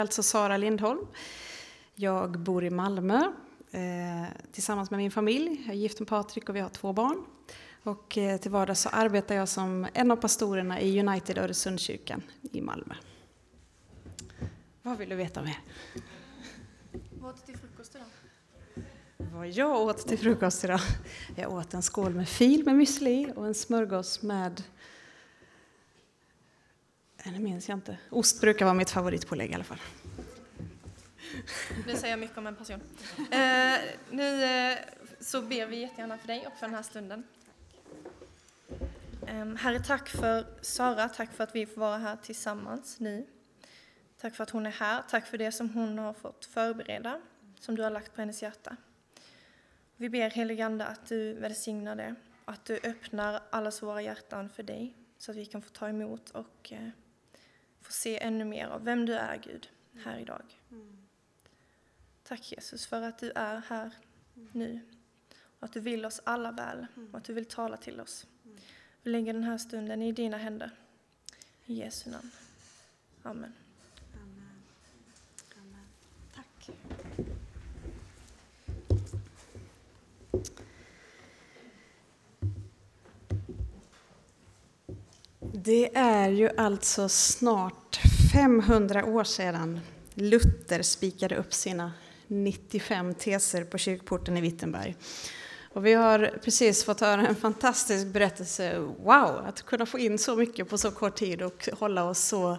Alltså Sara Lindholm. Jag bor i Malmö eh, tillsammans med min familj. Jag är gift med Patrik och vi har två barn. Och eh, till vardags så arbetar jag som en av pastorerna i United Öresundskyrkan i Malmö. Vad vill du veta mer? Vad åt du till frukost idag? Vad jag åt till frukost idag? Jag åt en skål med fil med müsli och en smörgås med det minns jag inte. Ost brukar vara mitt favoritpålägg i alla fall. Det säger mycket om en person. Eh, nu eh, så ber vi jättegärna för dig och för den här stunden. Eh, herre, tack för Sara, tack för att vi får vara här tillsammans nu. Tack för att hon är här, tack för det som hon har fått förbereda, som du har lagt på hennes hjärta. Vi ber heligande att du välsignar det, att du öppnar allas våra hjärtan för dig, så att vi kan få ta emot och eh, eh, få se ännu mer av vem du är, Gud, här idag. Tack Jesus för att du är här nu och att du vill oss alla väl och att du vill tala till oss. Vi lägger den här stunden i dina händer. I Jesu namn. Amen. Amen. Amen. Tack. Det är ju alltså snart 500 år sedan Luther spikade upp sina 95 teser på kyrkporten i Wittenberg. Och vi har precis fått höra en fantastisk berättelse. Wow, att kunna få in så mycket på så kort tid och hålla oss så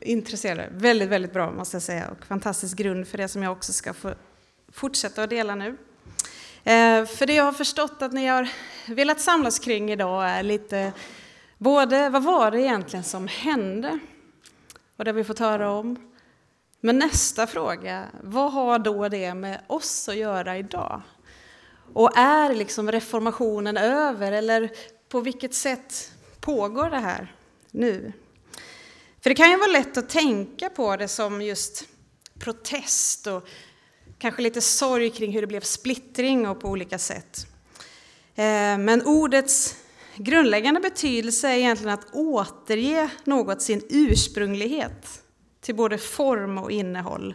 intresserade. Väldigt, väldigt bra måste jag säga och fantastisk grund för det som jag också ska få fortsätta att dela nu. Eh, för det jag har förstått att ni har velat samlas kring idag är lite både vad var det egentligen som hände och det har vi fått höra om. Men nästa fråga, vad har då det med oss att göra idag? Och är liksom reformationen över eller på vilket sätt pågår det här nu? För det kan ju vara lätt att tänka på det som just protest och kanske lite sorg kring hur det blev splittring och på olika sätt. Eh, men ordets grundläggande betydelse är egentligen att återge något sin ursprunglighet till både form och innehåll.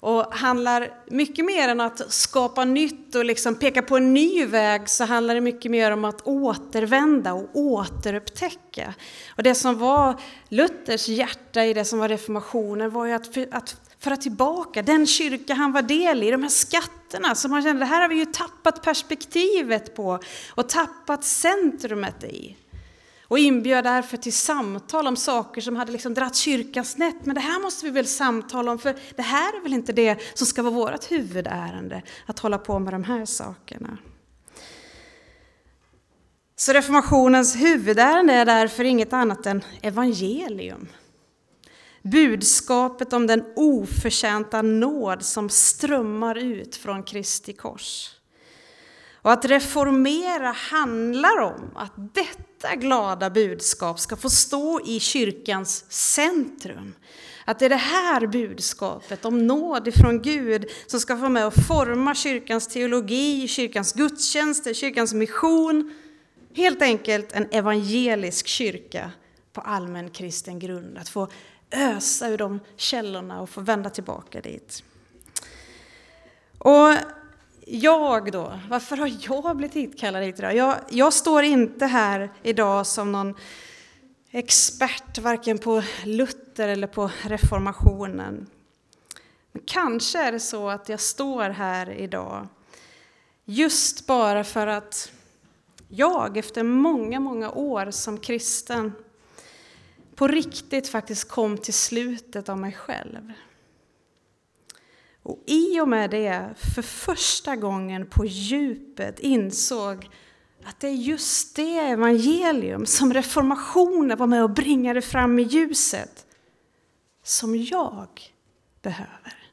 Och handlar mycket mer än att skapa nytt och liksom peka på en ny väg så handlar det mycket mer om att återvända och återupptäcka. Och det som var Luthers hjärta i det som var reformationen var ju att, för, att föra tillbaka den kyrka han var del i, de här skatterna som han kände, det här har vi ju tappat perspektivet på och tappat centrumet i. Och inbjöd därför till samtal om saker som hade liksom dratt kyrkan snett. Men det här måste vi väl samtala om, för det här är väl inte det som ska vara vårt huvudärende, att hålla på med de här sakerna. Så reformationens huvudärende är därför inget annat än evangelium. Budskapet om den oförtjänta nåd som strömmar ut från Kristi kors. Och att reformera handlar om att detta glada budskap ska få stå i kyrkans centrum. Att det är det här budskapet om nåd ifrån Gud som ska få med och forma kyrkans teologi, kyrkans gudstjänster, kyrkans mission. Helt enkelt en evangelisk kyrka på allmän kristen grund. Att få ösa ur de källorna och få vända tillbaka dit. Och jag då, varför har jag blivit hitkallad hit idag? Jag, jag står inte här idag som någon expert, varken på Luther eller på reformationen. Men kanske är det så att jag står här idag just bara för att jag efter många, många år som kristen på riktigt faktiskt kom till slutet av mig själv. Och i och med det för första gången på djupet insåg att det är just det evangelium som reformationen var med och bringade fram i ljuset som jag behöver.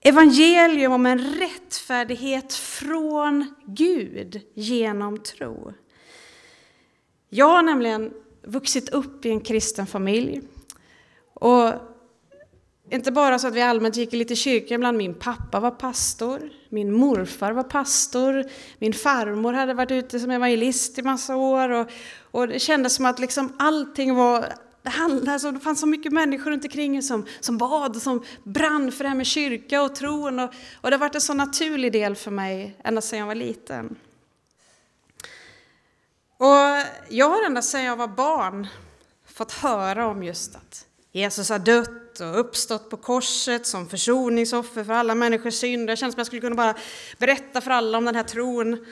Evangelium om en rättfärdighet från Gud genom tro. Jag har nämligen vuxit upp i en kristen familj. Och inte bara så att vi allmänt gick i kyrkan ibland. Min pappa var pastor, min morfar var pastor, min farmor hade varit ute som evangelist i massa år. Och, och det kändes som att liksom allting var det, handlade, alltså, det fanns så mycket människor runt omkring som, som bad och som brann för det här med kyrka och tron. Och, och det har varit en så naturlig del för mig ända sedan jag var liten. Och jag har ända sedan jag var barn fått höra om just att Jesus har dött och uppstått på korset som försoningsoffer för alla människors synder. Det känns som att jag skulle kunna bara berätta för alla om den här tron.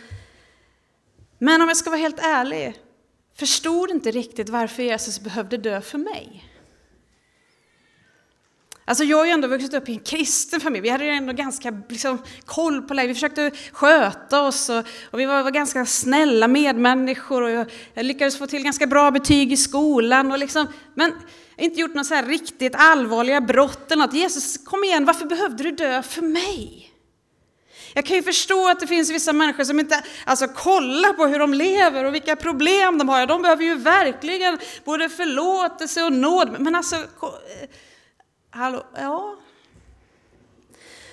Men om jag ska vara helt ärlig, förstod inte riktigt varför Jesus behövde dö för mig. Alltså jag har ju ändå vuxit upp i en kristen familj. Vi hade ju ändå ganska liksom, koll på läget. Vi försökte sköta oss och, och vi var, var, ganska snälla medmänniskor. Och jag, jag, lyckades få till ganska bra betyg i skolan. Och liksom, men inte gjort några så här riktigt allvarliga brott eller något. Jesus, kom igen, varför behövde du dö för mig? Jag kan ju förstå att det finns vissa människor som inte alltså, kollar på hur de lever och vilka problem de har. De behöver ju verkligen både förlåtelse och nåd. Men alltså, hallå, ja.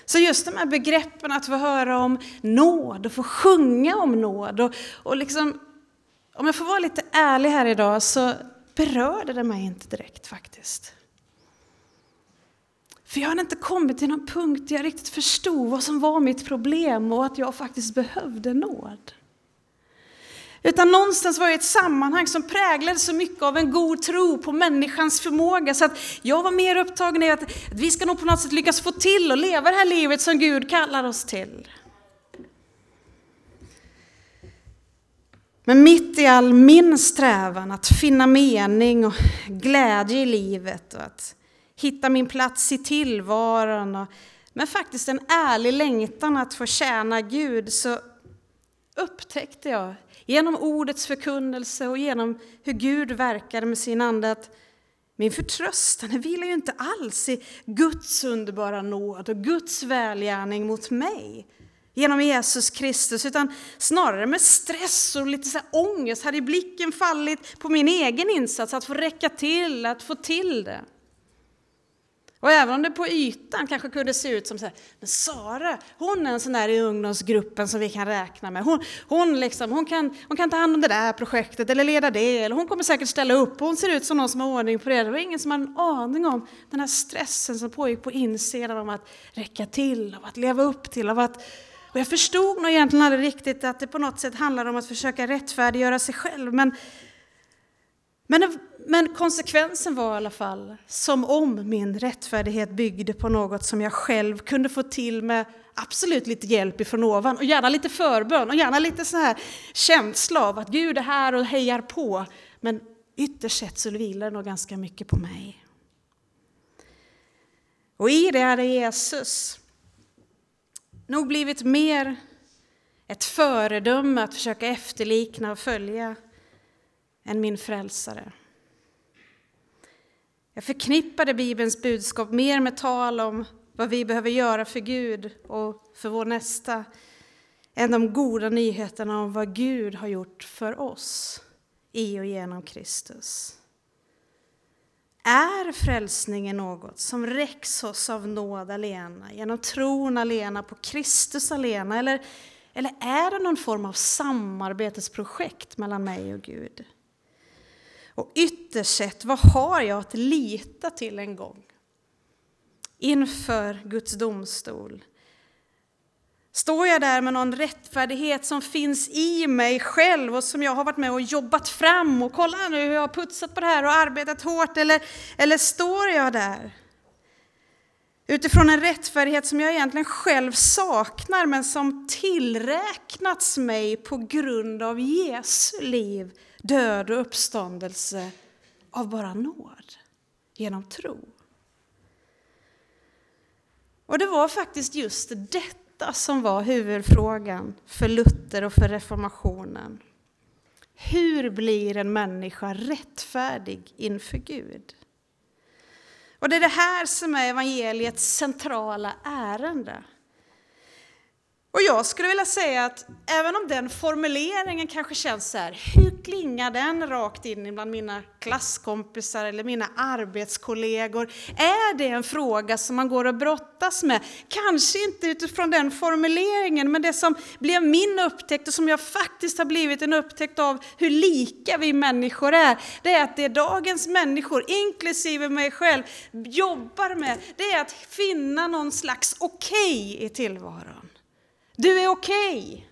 Så just de här begreppen att få höra om nåd och få sjunga om nåd och, och liksom, om jag får vara lite ärlig här idag så berörde det mig inte direkt faktiskt. För jag hade inte kommit till någon punkt där jag riktigt förstod vad som var mitt problem och att jag faktiskt behövde nåd. Utan någonstans var jag i ett sammanhang som präglades så mycket av en god tro på människans förmåga så att jag var mer upptagen i att, att vi ska nog på något sätt lyckas få till och leva det här livet som Gud kallar oss till. Men mitt i all min strävan att finna mening och glädje i livet och att hitta min plats i tillvaron, och, men faktiskt en ärlig längtan att få tjäna Gud, så upptäckte jag genom ordets förkunnelse och genom hur Gud verkade med sin ande att min förtröstan vilar ju inte alls i Guds underbara nåd och Guds välgärning mot mig genom Jesus Kristus, utan snarare med stress och lite så ångest hade blicken fallit på min egen insats att få räcka till, att få till det. Och även om det på ytan kanske kunde se ut som så här, men Sara, hon är en sån där i ungdomsgruppen som vi kan räkna med. Hon, hon, liksom, hon, kan, hon kan ta hand om det där projektet eller leda det, eller hon kommer säkert ställa upp. Hon ser ut som någon som har ordning på det. Det var ingen som hade en aning om den här stressen som pågick på insidan om att räcka till, av att leva upp till, av att och jag förstod nog egentligen aldrig riktigt att det på något sätt handlar om att försöka rättfärdiggöra sig själv. Men, men men konsekvensen var i alla fall som om min rättfärdighet byggde på något som jag själv kunde få till med absolut lite hjälp ifrån ovan och gärna lite förbön och gärna lite så här känsla av att Gud är här och hejar på. Men ytterst sett så vilar det nog ganska mycket på mig. Och i det hade Jesus nog blivit mer ett föredöme att försöka efterlikna och följa än min frälsare. Jag förknippade Bibelns budskap mer med tal om vad vi behöver göra för Gud och för vår nästa än de goda nyheterna om vad Gud har gjort för oss i och genom Kristus. Är frälsningen något som räcks oss av nåd alena, genom tron alena på Kristus alena, eller, eller är det någon form av samarbetsprojekt mellan mig och Gud? Och ytterst sett, vad har jag att lita till en gång? Inför Guds domstol. Står jag där med någon rättfärdighet som finns i mig själv och som jag har varit med och jobbat fram och kolla nu hur jag har putsat på det här och arbetat hårt eller, eller står jag där utifrån en rättfärdighet som jag egentligen själv saknar men som tillräknats mig på grund av Jesu liv död och uppståndelse av bara nåd, genom tro. Och det var faktiskt just detta som var huvudfrågan för Luther och för reformationen. Hur blir en människa rättfärdig inför Gud? Och det är det här som är evangeliets centrala ärende. Och jag skulle vilja säga att även om den formuleringen kanske känns så här, hur klingar den rakt in bland mina klasskompisar eller mina arbetskollegor? Är det en fråga som man går och brottas med? Kanske inte utifrån den formuleringen, men det som blev min upptäckt och som jag faktiskt har blivit en upptäckt av hur lika vi människor är, det är att det dagens människor, inklusive mig själv, jobbar med, det är att finna någon slags okej okay i tillvaron. Du är okej. Okay.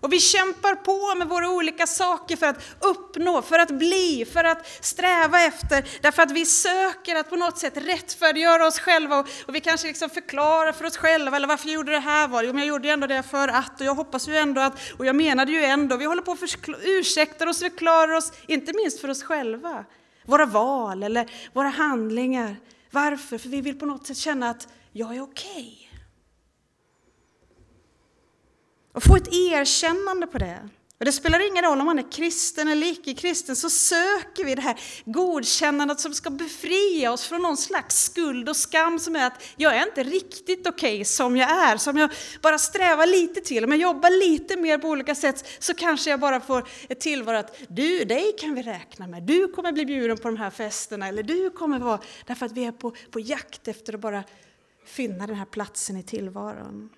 Och vi kämpar på med våra olika saker för att uppnå, för att bli, för att sträva efter. Därför att vi söker att på något sätt rättfärdiggöra oss själva och, och vi kanske liksom förklarar för oss själva, eller varför jag gjorde det här var, jo men jag gjorde ju ändå det för att, och jag hoppas ju ändå att, och jag menade ju ändå. Vi håller på att ursäkta oss, förklarar oss, inte minst för oss själva. Våra val eller våra handlingar. Varför? För vi vill på något sätt känna att jag är okej. Okay. Och få ett erkännande på det. Och det spelar ingen roll om man är kristen eller icke-kristen, så söker vi det här godkännandet som ska befria oss från någon slags skuld och skam som är att jag är inte riktigt okej okay som jag är. Så om jag bara strävar lite till, om jag jobbar lite mer på olika sätt så kanske jag bara får ett tillvaro att du, dig kan vi räkna med, du kommer bli bjuden på de här festerna eller du kommer vara, därför att vi är på, på jakt efter att bara finna den här platsen i tillvaron.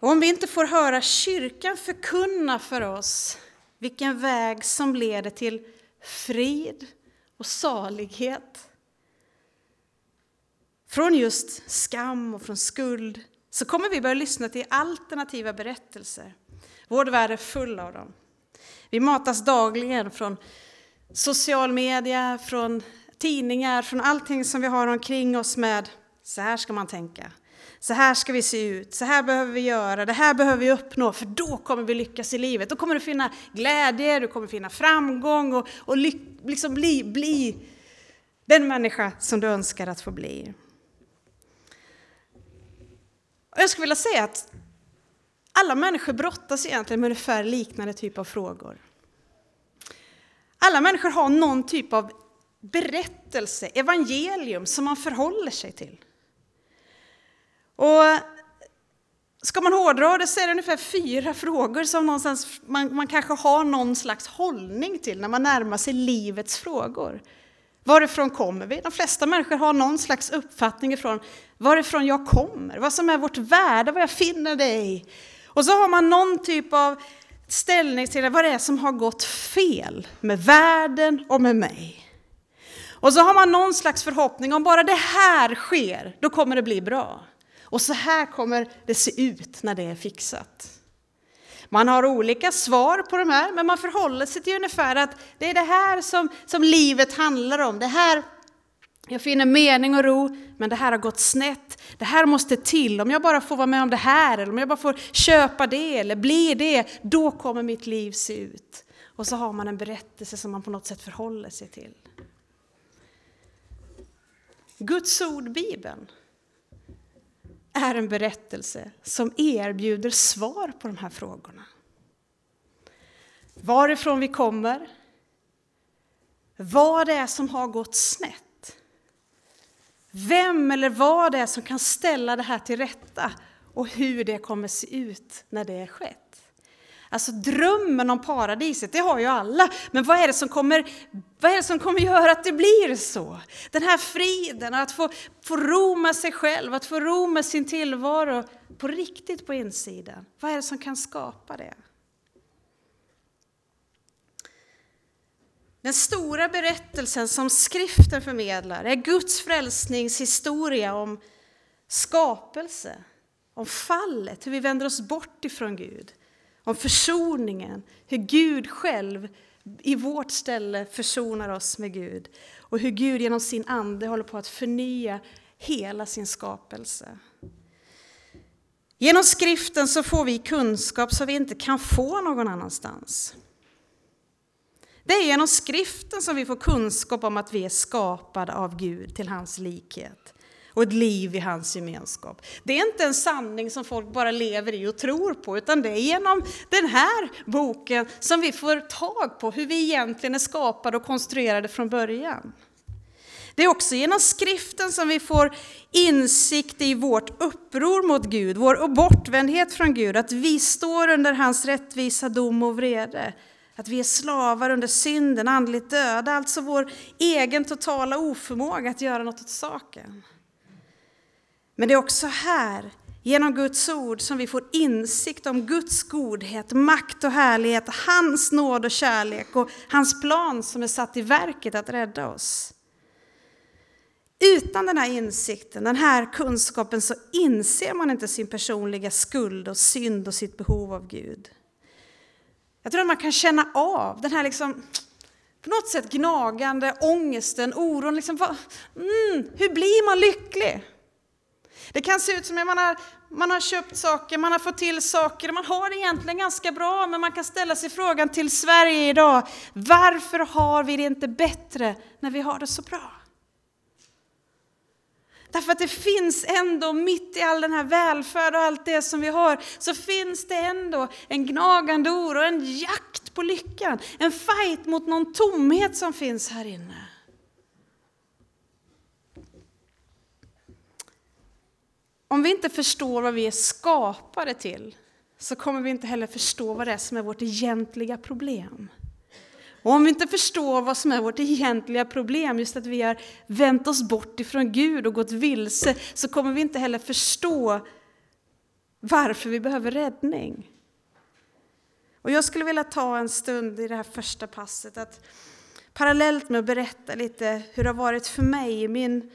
Och om vi inte får höra kyrkan förkunna för oss vilken väg som leder till frid och salighet från just skam och från skuld så kommer vi börja lyssna till alternativa berättelser. Vår värld är full av dem. Vi matas dagligen från social media, från tidningar, från allting som vi har omkring oss med så här ska man tänka, så här ska vi se ut, så här behöver vi göra, det här behöver vi uppnå, för då kommer vi lyckas i livet. Då kommer du finna glädje, du kommer finna framgång och, och liksom bli, bli den människa som du önskar att få bli. Och jag skulle vilja säga att alla människor brottas egentligen med ungefär liknande typ av frågor. Alla människor har någon typ av berättelse, evangelium, som man förhåller sig till. Och ska man hårdra det så är det ungefär fyra frågor som någonstans man, man kanske har någon slags hållning till när man närmar sig livets frågor. Varifrån kommer vi? De flesta människor har någon slags uppfattning ifrån varifrån jag kommer, vad som är vårt värde, vad jag finner det i. Och så har man någon typ av ställning till vad det är som har gått fel med världen och med mig. Och så har man någon slags förhoppning om bara det här sker, då kommer det bli bra. Och så här kommer det se ut när det är fixat. Man har olika svar på de här, men man förhåller sig till ungefär att det är det här som, som livet handlar om. Det här, jag finner mening och ro, men det här har gått snett. Det här måste till. Om jag bara får vara med om det här, eller om jag bara får köpa det, eller bli det, då kommer mitt liv se ut. Och så har man en berättelse som man på något sätt förhåller sig till. Guds ord, Bibeln, är en berättelse som erbjuder svar på de här frågorna. Varifrån vi kommer, vad det är som har gått snett, vem eller vad det är som kan ställa det här till rätta och hur det kommer se ut när det är skett. Alltså drömmen om paradiset, det har ju alla. Men vad är det som kommer, vad är det som kommer göra att det blir så? Den här friden, att få, få ro med sig själv, att få ro med sin tillvaro på riktigt på insidan. Vad är det som kan skapa det? Den stora berättelsen som skriften förmedlar är Guds frälsningshistoria om skapelse, om fallet, hur vi vänder oss bort ifrån Gud om försoningen, hur Gud själv i vårt ställe försonar oss med Gud och hur Gud genom sin ande håller på att förnya hela sin skapelse. Genom skriften så får vi kunskap som vi inte kan få någon annanstans. Det är genom skriften som vi får kunskap om att vi är skapade av Gud till hans likhet och ett liv i hans gemenskap. Det är inte en sanning som folk bara lever i och tror på, utan det är genom den här boken som vi får tag på hur vi egentligen är skapade och konstruerade från början. Det är också genom skriften som vi får insikt i vårt uppror mot Gud, vår bortvändhet från Gud, att vi står under hans rättvisa dom och vrede. Att vi är slavar under synden, andligt döda, alltså vår egen totala oförmåga att göra något åt saken. Men det är också här, genom Guds ord, som vi får insikt om Guds godhet, makt och härlighet, hans nåd och kärlek och hans plan som är satt i verket att rädda oss. Utan den här insikten, den här kunskapen, så inser man inte sin personliga skuld och synd och sitt behov av Gud. Jag tror att man kan känna av den här liksom, på något sätt gnagande ångesten, oron. Liksom, mm, hur blir man lycklig? Det kan se ut som att man har, man har köpt saker, man har fått till saker, man har det egentligen ganska bra, men man kan ställa sig frågan till Sverige idag, varför har vi det inte bättre när vi har det så bra? Därför att det finns ändå, mitt i all den här välfärd och allt det som vi har, så finns det ändå en gnagande oro, en jakt på lyckan, en fight mot någon tomhet som finns här inne. Om vi inte förstår vad vi är skapade till, så kommer vi inte heller förstå vad det är som är vårt egentliga problem. Och om vi inte förstår vad som är vårt egentliga problem, just att vi har vänt oss bort ifrån Gud och gått vilse, så kommer vi inte heller förstå varför vi behöver räddning. Och jag skulle vilja ta en stund i det här första passet, att parallellt med att berätta lite hur det har varit för mig i min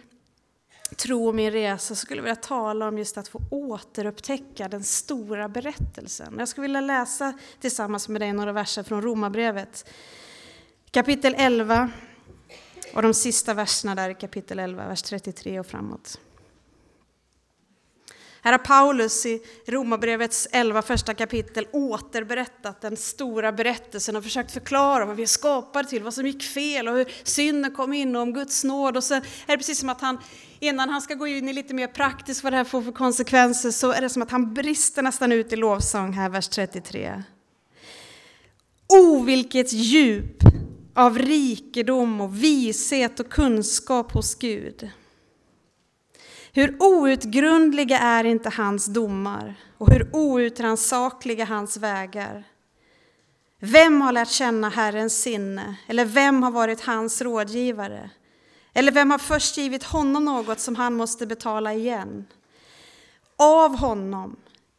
tro och min resa, skulle jag vilja tala om just att få återupptäcka den stora berättelsen. Jag skulle vilja läsa tillsammans med dig några verser från Romarbrevet Kapitel 11 och de sista verserna där i kapitel 11, vers 33 och framåt. Här har Paulus i Romarbrevets 11 första kapitel återberättat den stora berättelsen och försökt förklara vad vi är skapade till, vad som gick fel och hur synden kom in och om Guds nåd. Och sen är det precis som att han, innan han ska gå in i lite mer praktiskt vad det här får för konsekvenser, så är det som att han brister nästan ut i lovsång här, vers 33. O, vilket djup av rikedom och vishet och kunskap hos Gud. Hur outgrundliga är inte hans domar och hur outrannsakliga hans vägar. Vem har lärt känna Herrens sinne, eller vem har varit hans rådgivare? Eller vem har först givit honom något som han måste betala igen? Av honom,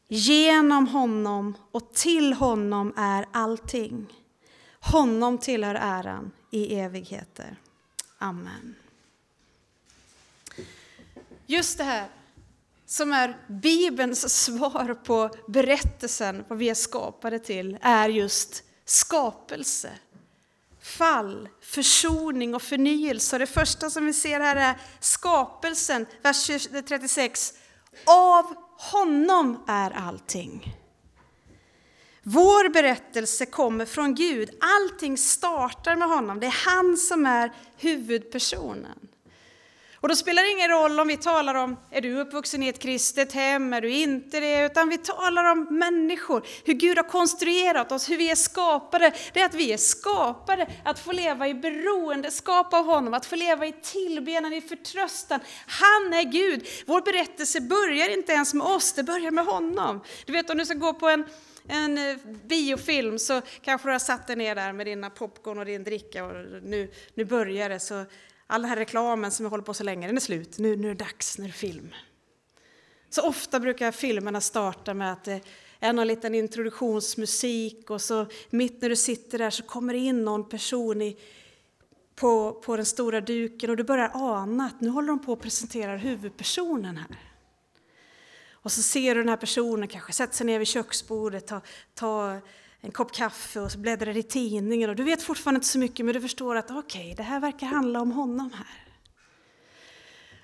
genom honom och till honom är allting. Honom tillhör äran i evigheter. Amen. Just det här som är Bibelns svar på berättelsen, vad vi är skapade till, är just skapelse. Fall, försoning och förnyelse. det första som vi ser här är skapelsen, vers 36. Av honom är allting. Vår berättelse kommer från Gud. Allting startar med honom. Det är han som är huvudpersonen. Och då spelar det ingen roll om vi talar om, är du uppvuxen i ett kristet hem, är du inte det? Utan vi talar om människor, hur Gud har konstruerat oss, hur vi är skapade. Det är att vi är skapade att få leva i beroendeskap av honom, att få leva i tillbedjan, i förtröstan. Han är Gud. Vår berättelse börjar inte ens med oss, det börjar med honom. Du vet om du ska gå på en en eh, biofilm så kanske du har satt dig ner där med dina popcorn och din dricka och nu, nu börjar det. Så all den här reklamen som vi håller på så länge, den är slut. Nu, nu är det dags, nu är det film. Så ofta brukar filmerna starta med att det är någon liten introduktionsmusik och så mitt när du sitter där så kommer det in någon person i, på, på den stora duken och du börjar ana att nu håller de på att presentera huvudpersonen här. Och så ser du den här personen kanske sätta sig ner vid köksbordet, ta, ta en kopp kaffe och så bläddrar i tidningen och du vet fortfarande inte så mycket men du förstår att okej, okay, det här verkar handla om honom här.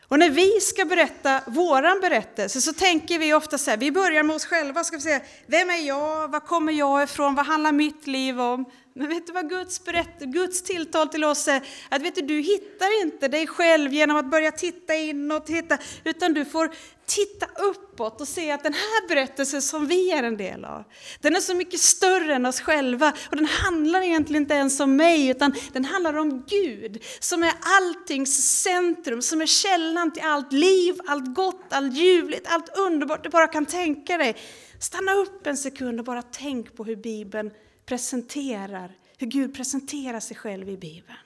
Och när vi ska berätta våran berättelse så tänker vi ofta så här, vi börjar med oss själva, ska vi säga, vem är jag, var kommer jag ifrån, vad handlar mitt liv om? Men vet du vad Guds, berätt, Guds tilltal till oss är? Att vet du, du hittar inte dig själv genom att börja titta inåt, titta, utan du får titta uppåt och se att den här berättelsen som vi är en del av, den är så mycket större än oss själva. Och den handlar egentligen inte ens om mig, utan den handlar om Gud, som är alltings centrum, som är källan till allt liv, allt gott, allt ljuvligt, allt underbart du bara kan tänka dig. Stanna upp en sekund och bara tänk på hur Bibeln presenterar, hur Gud presenterar sig själv i Bibeln.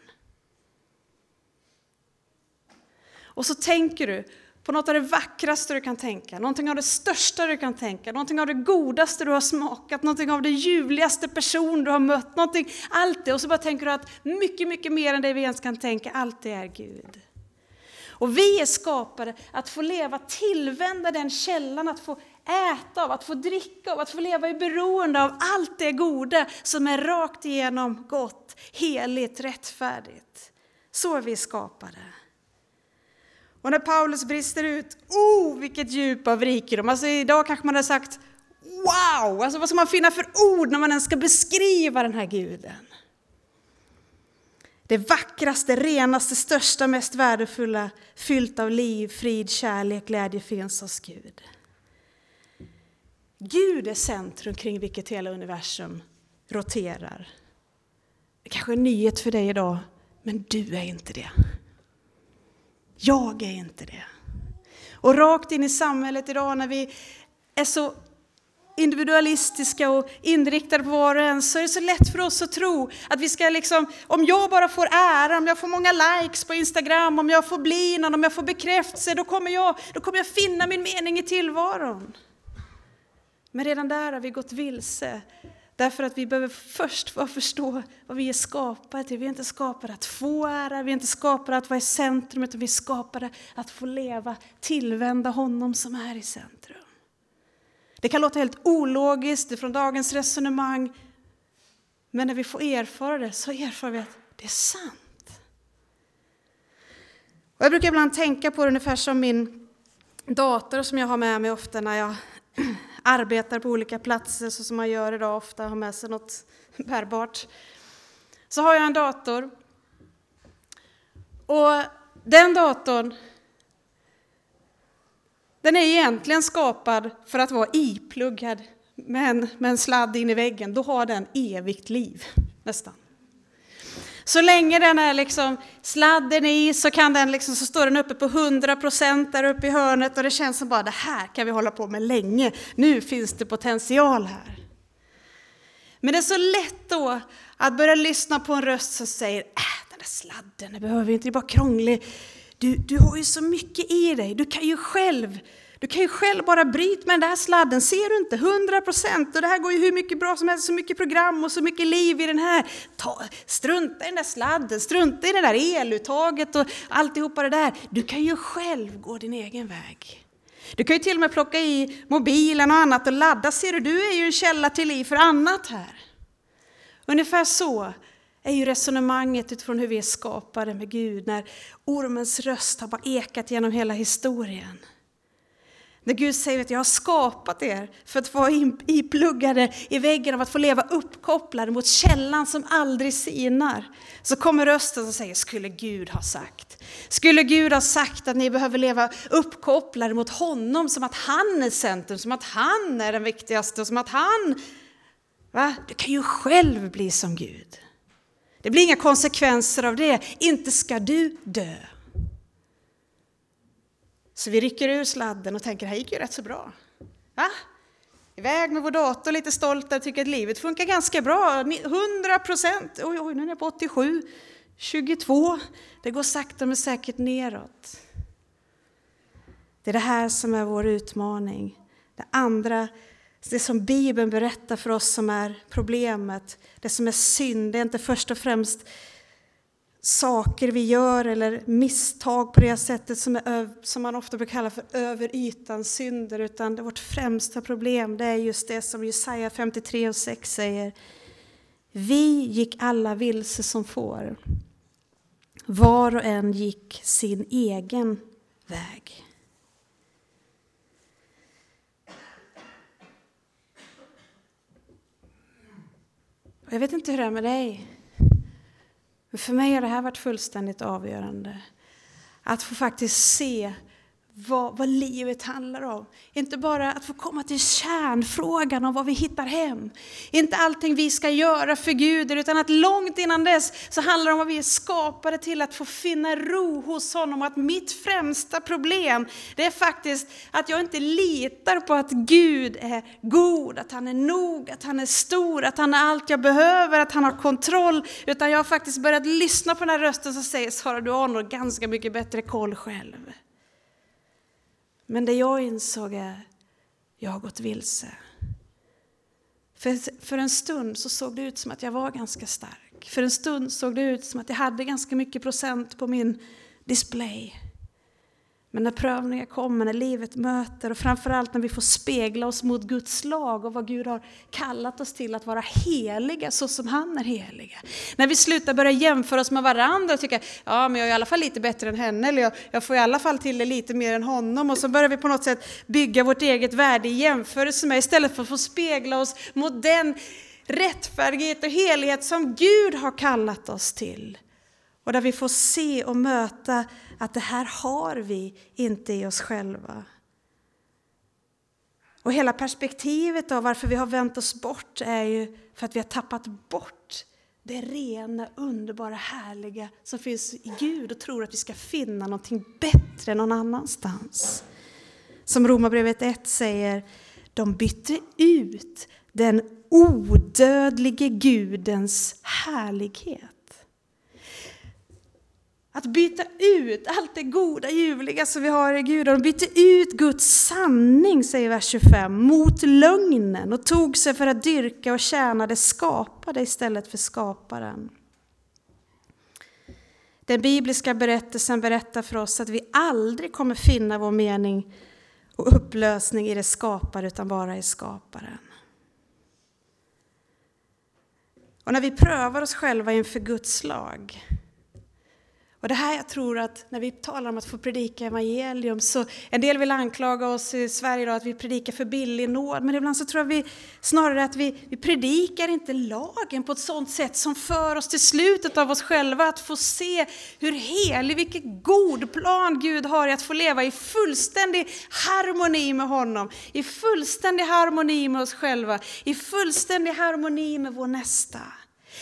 Och så tänker du på något av det vackraste du kan tänka, någonting av det största du kan tänka, någonting av det godaste du har smakat, någonting av det ljuvligaste person du har mött, någonting, allt det. Och så bara tänker du att mycket, mycket mer än det vi ens kan tänka, allt det är Gud. Och vi är skapade att få leva, tillvända den källan, att få äta av, att få dricka av, att få leva i beroende av allt det goda som är rakt igenom gott, heligt, rättfärdigt. Så är vi skapade. Och när Paulus brister ut, oh vilket djup av rikedom. Alltså idag kanske man hade sagt wow, alltså vad ska man finna för ord när man ens ska beskriva den här guden? Det vackraste, renaste, största, mest värdefulla, fyllt av liv, frid, kärlek, glädje finns hos Gud. Gud är centrum kring vilket hela universum roterar. Det kanske är en nyhet för dig idag, men du är inte det. Jag är inte det. Och rakt in i samhället idag när vi är så individualistiska och inriktade på var och en så är det så lätt för oss att tro att vi ska liksom, om jag bara får ära, om jag får många likes på Instagram, om jag får bli någon, om jag får bekräftelse, då kommer jag, då kommer jag finna min mening i tillvaron. Men redan där har vi gått vilse. Därför att vi behöver först förstå vad vi är skapade till. Vi är inte skapade att få ära, vi är inte skapade att vara i centrum, utan vi är skapade att få leva, tillvända honom som är i centrum. Det kan låta helt ologiskt från dagens resonemang, men när vi får erfara det så erfar vi att det är sant. Och jag brukar ibland tänka på det ungefär som min dator som jag har med mig ofta när jag arbetar på olika platser så som man gör idag ofta, har med sig något bärbart. Så har jag en dator. Och den datorn den är egentligen skapad för att vara ipluggad med en, med en sladd in i väggen. Då har den evigt liv, nästan. Så länge den är liksom sladden i så, kan den liksom, så står den uppe på 100% där uppe i hörnet och det känns som bara det här kan vi hålla på med länge. Nu finns det potential här. Men det är så lätt då att börja lyssna på en röst som säger äh, den där sladden, det behöver vi inte, det är bara krånglig. Du, du har ju så mycket i dig, du kan ju själv du kan ju själv bara bryta med den där sladden, ser du inte? 100 procent och det här går ju hur mycket bra som helst, så mycket program och så mycket liv i den här. Ta, strunta i den där sladden, strunta i det där eluttaget och alltihopa det där. Du kan ju själv gå din egen väg. Du kan ju till och med plocka i mobilen och annat och ladda, ser du, du är ju en källa till liv för annat här. Ungefär så är ju resonemanget utifrån hur vi är skapade med Gud, när ormens röst har bara ekat genom hela historien. När Gud säger att jag har skapat er för att vara ipluggade i väggen av att få leva uppkopplade mot källan som aldrig sinar. Så kommer rösten som säger, skulle Gud ha sagt? Skulle Gud ha sagt att ni behöver leva uppkopplade mot honom som att han är centrum, som att han är den viktigaste och som att han... Va? Du kan ju själv bli som Gud. Det blir inga konsekvenser av det. Inte ska du dö. Så vi rycker ur sladden och tänker, det här gick ju rätt så bra. Va? Iväg med vår dator, lite stolta, tycker att livet funkar ganska bra. 100 procent, oj, oj, nu är jag på 87, 22. Det går sakta men säkert neråt. Det är det här som är vår utmaning. Det andra, det som Bibeln berättar för oss som är problemet, det som är synd, det är inte först och främst saker vi gör eller misstag på det sättet som, är, som man ofta brukar kalla för över ytan synder, utan det vårt främsta problem det är just det som Jesaja 53 och 6 säger. Vi gick alla vilse som får. Var och en gick sin egen väg. Jag vet inte hur det är med dig. Men för mig har det här varit fullständigt avgörande. Att få faktiskt se vad, vad, livet handlar om. Inte bara att få komma till kärnfrågan om vad vi hittar hem. Inte allting vi ska göra för Gud, utan att långt innan dess så handlar det om vad vi är skapade till, att få finna ro hos honom. Att mitt främsta problem, det är faktiskt att jag inte litar på att Gud är god, att han är nog, att han är stor, att han är allt jag behöver, att han har kontroll. Utan jag har faktiskt börjat lyssna på den här rösten som säger, Sara du har nog ganska mycket bättre koll själv. Men det jag insåg är, jag har gått vilse. För, för en stund så såg det ut som att jag var ganska stark. För en stund såg det ut som att jag hade ganska mycket procent på min display. Men när prövningar kommer, när livet möter och framförallt när vi får spegla oss mot Guds lag och vad Gud har kallat oss till att vara heliga så som han är heliga. När vi slutar börja jämföra oss med varandra och tycka ja men jag är i alla fall lite bättre än henne eller jag, jag får i alla fall till det lite mer än honom och så börjar vi på något sätt bygga vårt eget värde i jämförelse med istället för att få spegla oss mot den rättfärdighet och helighet som Gud har kallat oss till. Och där vi får se och möta att det här har vi inte i oss själva. Och hela perspektivet av varför vi har vänt oss bort är ju för att vi har tappat bort det rena, underbara, härliga som finns i Gud och tror att vi ska finna någonting bättre någon annanstans. Som Romarbrevet 1 säger, de bytte ut den odödlige Gudens härlighet att byta ut allt det goda, ljuvliga som vi har i Gud. De bytte ut Guds sanning, säger vers 25, mot lögnen och tog sig för att dyrka och tjäna det skapade istället för skaparen. Den bibliska berättelsen berättar för oss att vi aldrig kommer finna vår mening och upplösning i det skapade utan bara i skaparen. Och när vi prövar oss själva inför Guds lag och det här jag tror att när vi talar om att få predika evangelium så en del vill anklaga oss i Sverige då att vi predikar för billig nåd men ibland så tror jag vi snarare att vi, vi predikar inte lagen på ett sådant sätt som för oss till slutet av oss själva att få se hur helig, vilken god plan Gud har i att få leva i fullständig harmoni med honom, i fullständig harmoni med oss själva, i fullständig harmoni med vår nästa.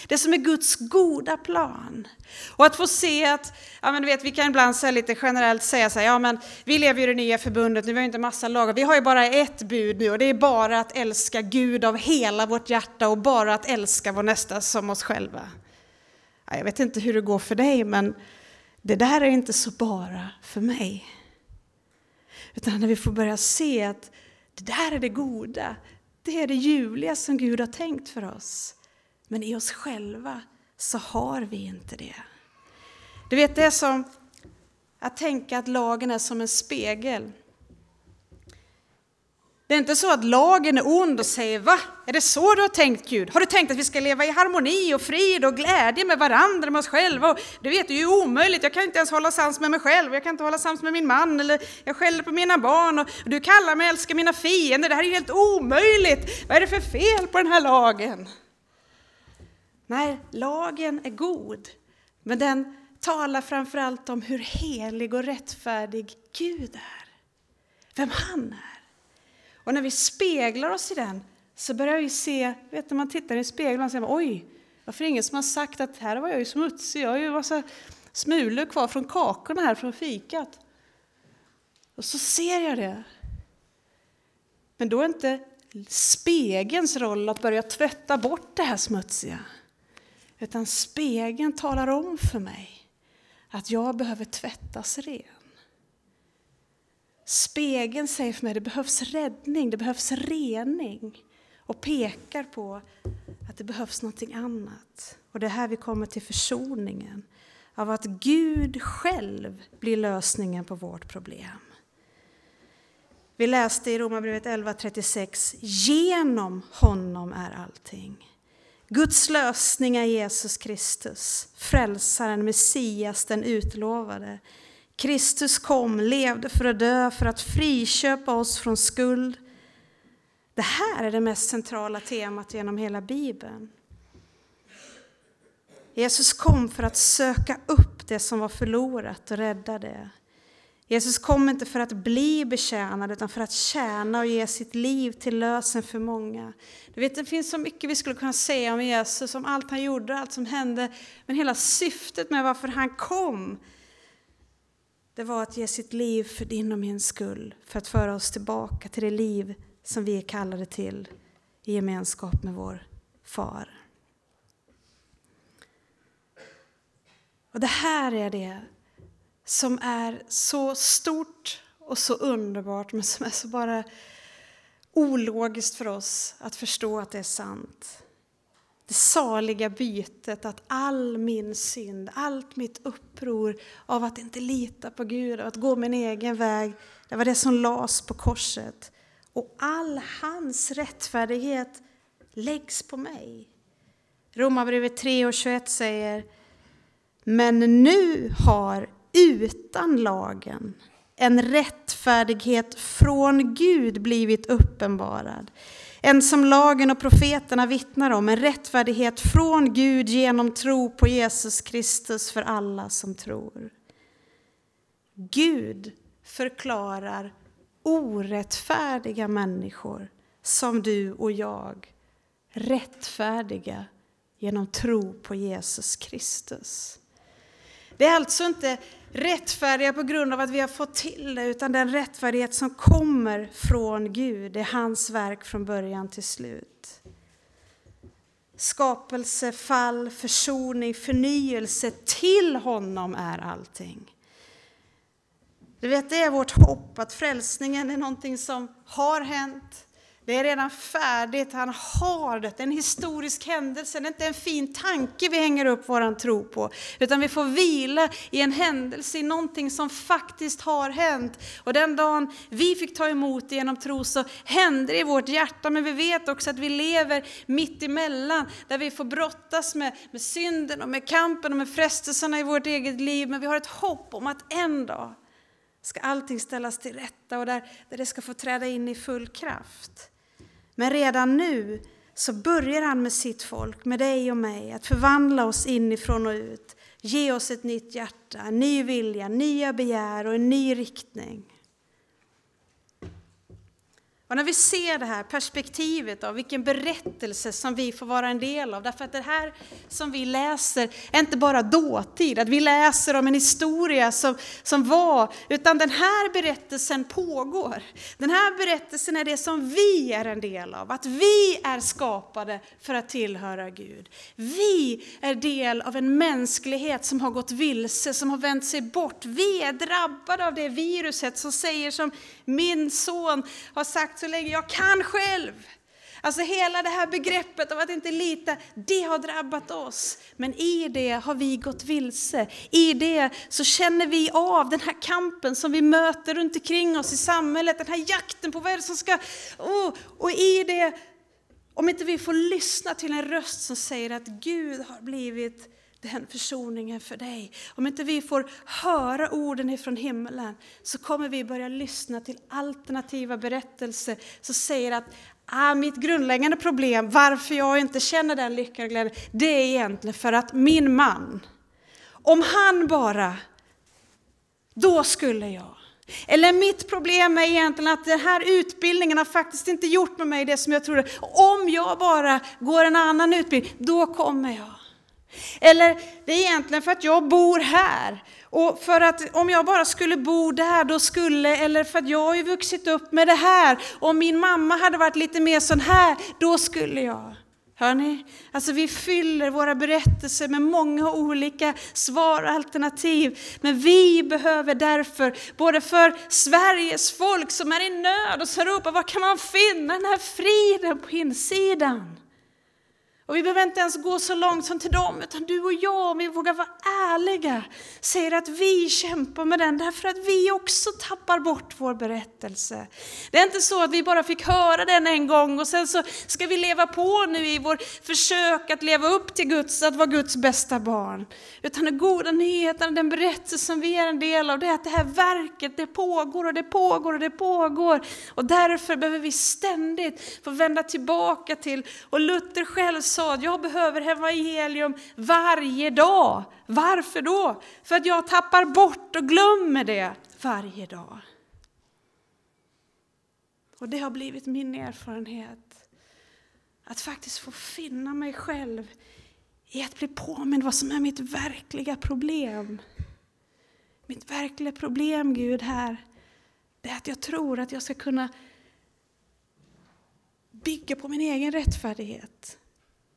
Det som är Guds goda plan. Och att få se att, ja men du vet vi kan ibland säga lite generellt säga så här, ja men vi lever ju i det nya förbundet, nu har vi inte massa lagar, vi har ju bara ett bud nu och det är bara att älska Gud av hela vårt hjärta och bara att älska vår nästa som oss själva. Ja, jag vet inte hur det går för dig men det där är inte så bara för mig. Utan när vi får börja se att det där är det goda, det är det ljuvliga som Gud har tänkt för oss. Men i oss själva så har vi inte det. Du vet, det är som att tänka att lagen är som en spegel. Det är inte så att lagen är ond och säger va? Är det så du har tänkt Gud? Har du tänkt att vi ska leva i harmoni och frid och glädje med varandra, med oss själva? Och du vet, det är ju omöjligt, jag kan inte ens hålla sams med mig själv, jag kan inte hålla sams med min man, eller jag skäller på mina barn och du kallar mig älska mina fiender, det här är helt omöjligt! Vad är det för fel på den här lagen? Nej, lagen är god, men den talar framförallt om hur helig och rättfärdig Gud är. Vem han är. Och när vi speglar oss i den så börjar vi se, vet när man tittar i spegeln och säger oj, varför är det ingen som har sagt att här var jag ju smutsig, jag har ju massa smulor kvar från kakorna här från fikat. Och så ser jag det. Men då är inte spegelns roll att börja tvätta bort det här smutsiga. Utan spegeln talar om för mig att jag behöver tvättas ren. Spegeln säger för mig att det behövs räddning, det behövs rening och pekar på att det behövs någonting annat. Och det är här vi kommer till försoningen av att Gud själv blir lösningen på vårt problem. Vi läste i Romarbrevet 11.36, genom honom är allting. Guds lösning är Jesus Kristus, frälsaren, Messias, den utlovade. Kristus kom, levde för att dö, för att friköpa oss från skuld. Det här är det mest centrala temat genom hela Bibeln. Jesus kom för att söka upp det som var förlorat och rädda det. Jesus kom inte för att bli betjänad utan för att tjäna och ge sitt liv till lösen för många. Du vet, det finns så mycket vi skulle kunna säga om Jesus, om allt han gjorde, allt som hände. Men hela syftet med varför han kom, det var att ge sitt liv för din och min skull. För att föra oss tillbaka till det liv som vi är kallade till i gemenskap med vår far. Och det här är det som är så stort och så underbart men som är så bara ologiskt för oss att förstå att det är sant. Det saliga bytet att all min synd, allt mitt uppror av att inte lita på Gud, och att gå min egen väg, det var det som lades på korset. Och all hans rättfärdighet läggs på mig. Romarbrevet 3 och 21 säger Men nu har utan lagen en rättfärdighet från Gud blivit uppenbarad. En som lagen och profeterna vittnar om, en rättfärdighet från Gud genom tro på Jesus Kristus för alla som tror. Gud förklarar orättfärdiga människor som du och jag rättfärdiga genom tro på Jesus Kristus. Det är alltså inte rättfärdiga på grund av att vi har fått till det, utan den rättfärdighet som kommer från Gud. Det är hans verk från början till slut. Skapelse, fall, försoning, förnyelse, till honom är allting. Du vet, det är vårt hopp att frälsningen är någonting som har hänt, det är redan färdigt, han har det. Det är en historisk händelse, det är inte en fin tanke vi hänger upp vår tro på. Utan vi får vila i en händelse, i någonting som faktiskt har hänt. Och den dagen vi fick ta emot det genom tro så hände det i vårt hjärta. Men vi vet också att vi lever mitt emellan, där vi får brottas med, med synden och med kampen och med frestelserna i vårt eget liv. Men vi har ett hopp om att en dag ska allting ställas till rätta och där, där det ska få träda in i full kraft. Men redan nu så börjar han med sitt folk, med dig och mig, att förvandla oss inifrån och ut. Ge oss ett nytt hjärta, en ny vilja, nya begär och en ny riktning. Och när vi ser det här perspektivet av vilken berättelse som vi får vara en del av, därför att det här som vi läser är inte bara dåtid, att vi läser om en historia som, som var, utan den här berättelsen pågår. Den här berättelsen är det som vi är en del av, att vi är skapade för att tillhöra Gud. Vi är del av en mänsklighet som har gått vilse, som har vänt sig bort. Vi är drabbade av det viruset som säger som min son har sagt så länge jag kan själv. Alltså hela det här begreppet av att inte lita, det har drabbat oss. Men i det har vi gått vilse. I det så känner vi av den här kampen som vi möter runt omkring oss i samhället, den här jakten på vad är det som ska... Oh, och i det, om inte vi får lyssna till en röst som säger att Gud har blivit den försoningen för dig. Om inte vi får höra orden ifrån himlen så kommer vi börja lyssna till alternativa berättelser som säger att ah, mitt grundläggande problem, varför jag inte känner den lyckan och glädjen, det är egentligen för att min man, om han bara, då skulle jag. Eller mitt problem är egentligen att den här utbildningen har faktiskt inte gjort med mig det som jag trodde. Om jag bara går en annan utbildning, då kommer jag. Eller det är egentligen för att jag bor här. Och för att om jag bara skulle bo där, då skulle, eller för att jag har ju vuxit upp med det här. Om min mamma hade varit lite mer sån här, då skulle jag. Hör ni? Alltså vi fyller våra berättelser med många olika svar och alternativ. Men vi behöver därför, både för Sveriges folk som är i nöd och som ropar, var kan man finna den här friden på insidan? Och vi behöver inte ens gå så långt som till dem, utan du och jag, om vi vågar vara ärliga, säger att vi kämpar med den därför att vi också tappar bort vår berättelse. Det är inte så att vi bara fick höra den en gång och sen så ska vi leva på nu i vår försök att leva upp till Guds, att vara Guds bästa barn. Utan den goda nyheten, den berättelse som vi är en del av, det är att det här verket, det pågår och det pågår och det pågår. Och därför behöver vi ständigt få vända tillbaka till, och Luther själv sa att jag behöver evangelium varje dag. Varför då? För att jag tappar bort och glömmer det varje dag. Och det har blivit min erfarenhet. Att faktiskt få finna mig själv i att bli påmind vad som är mitt verkliga problem. Mitt verkliga problem, Gud, här, det är att jag tror att jag ska kunna bygga på min egen rättfärdighet.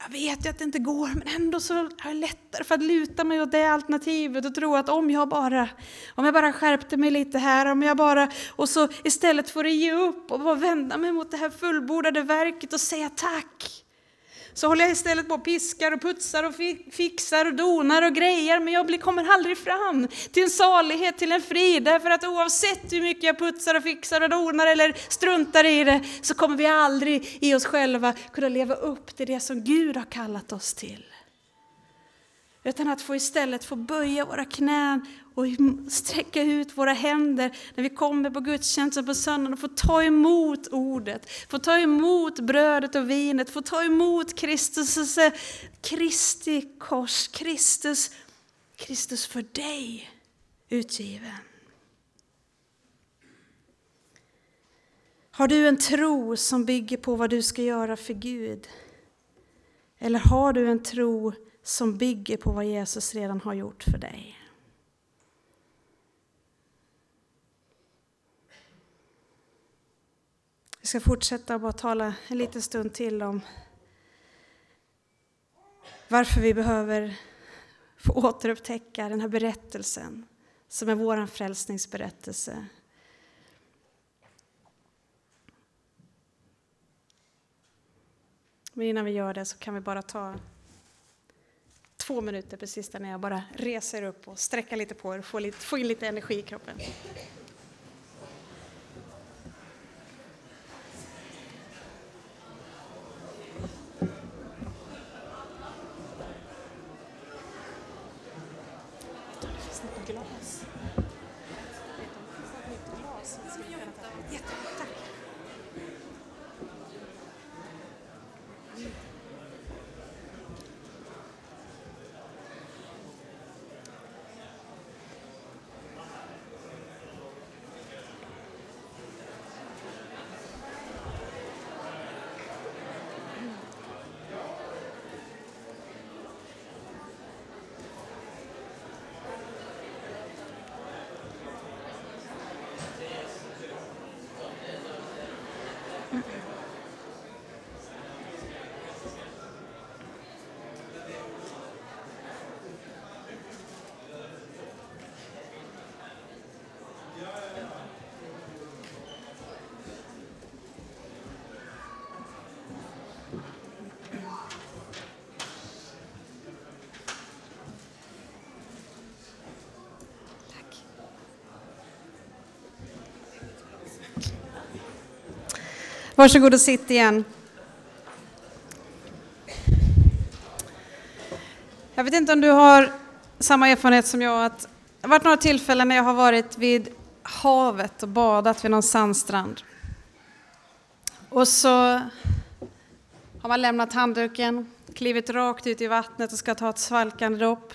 Jag vet ju att det inte går, men ändå så har jag lättare för att luta mig åt det alternativet och tro att om jag bara, om jag bara skärpte mig lite här, om jag bara, och så istället får ge upp och bara vända mig mot det här fullbordade verket och säga tack så håller jag istället på och piskar och putsar och fixar och donar och grejer, men jag kommer aldrig fram till en salighet, till en frid, därför att oavsett hur mycket jag putsar och fixar och donar eller struntar i det, så kommer vi aldrig i oss själva kunna leva upp till det som Gud har kallat oss till. Utan att få istället få böja våra knän och sträcka ut våra händer när vi kommer på gudstjänsten på söndagen och få ta emot ordet, få ta emot brödet och vinet, få ta emot Kristus, alltså, Kristi kors, Kristus, Kristus för dig utgiven. Har du en tro som bygger på vad du ska göra för Gud? Eller har du en tro som bygger på vad Jesus redan har gjort för dig? Jag ska fortsätta och bara tala en liten stund till om varför vi behöver få återupptäcka den här berättelsen som är vår frälsningsberättelse. Men innan vi gör det så kan vi bara ta två minuter precis där när jag bara reser upp och sträcker lite på er och får, få in lite energi i kroppen. Varsågod och sitt igen. Jag vet inte om du har samma erfarenhet som jag, att det har varit några tillfällen när jag har varit vid havet och badat vid någon sandstrand. Och så har man lämnat handduken, klivit rakt ut i vattnet och ska ta ett svalkande dopp.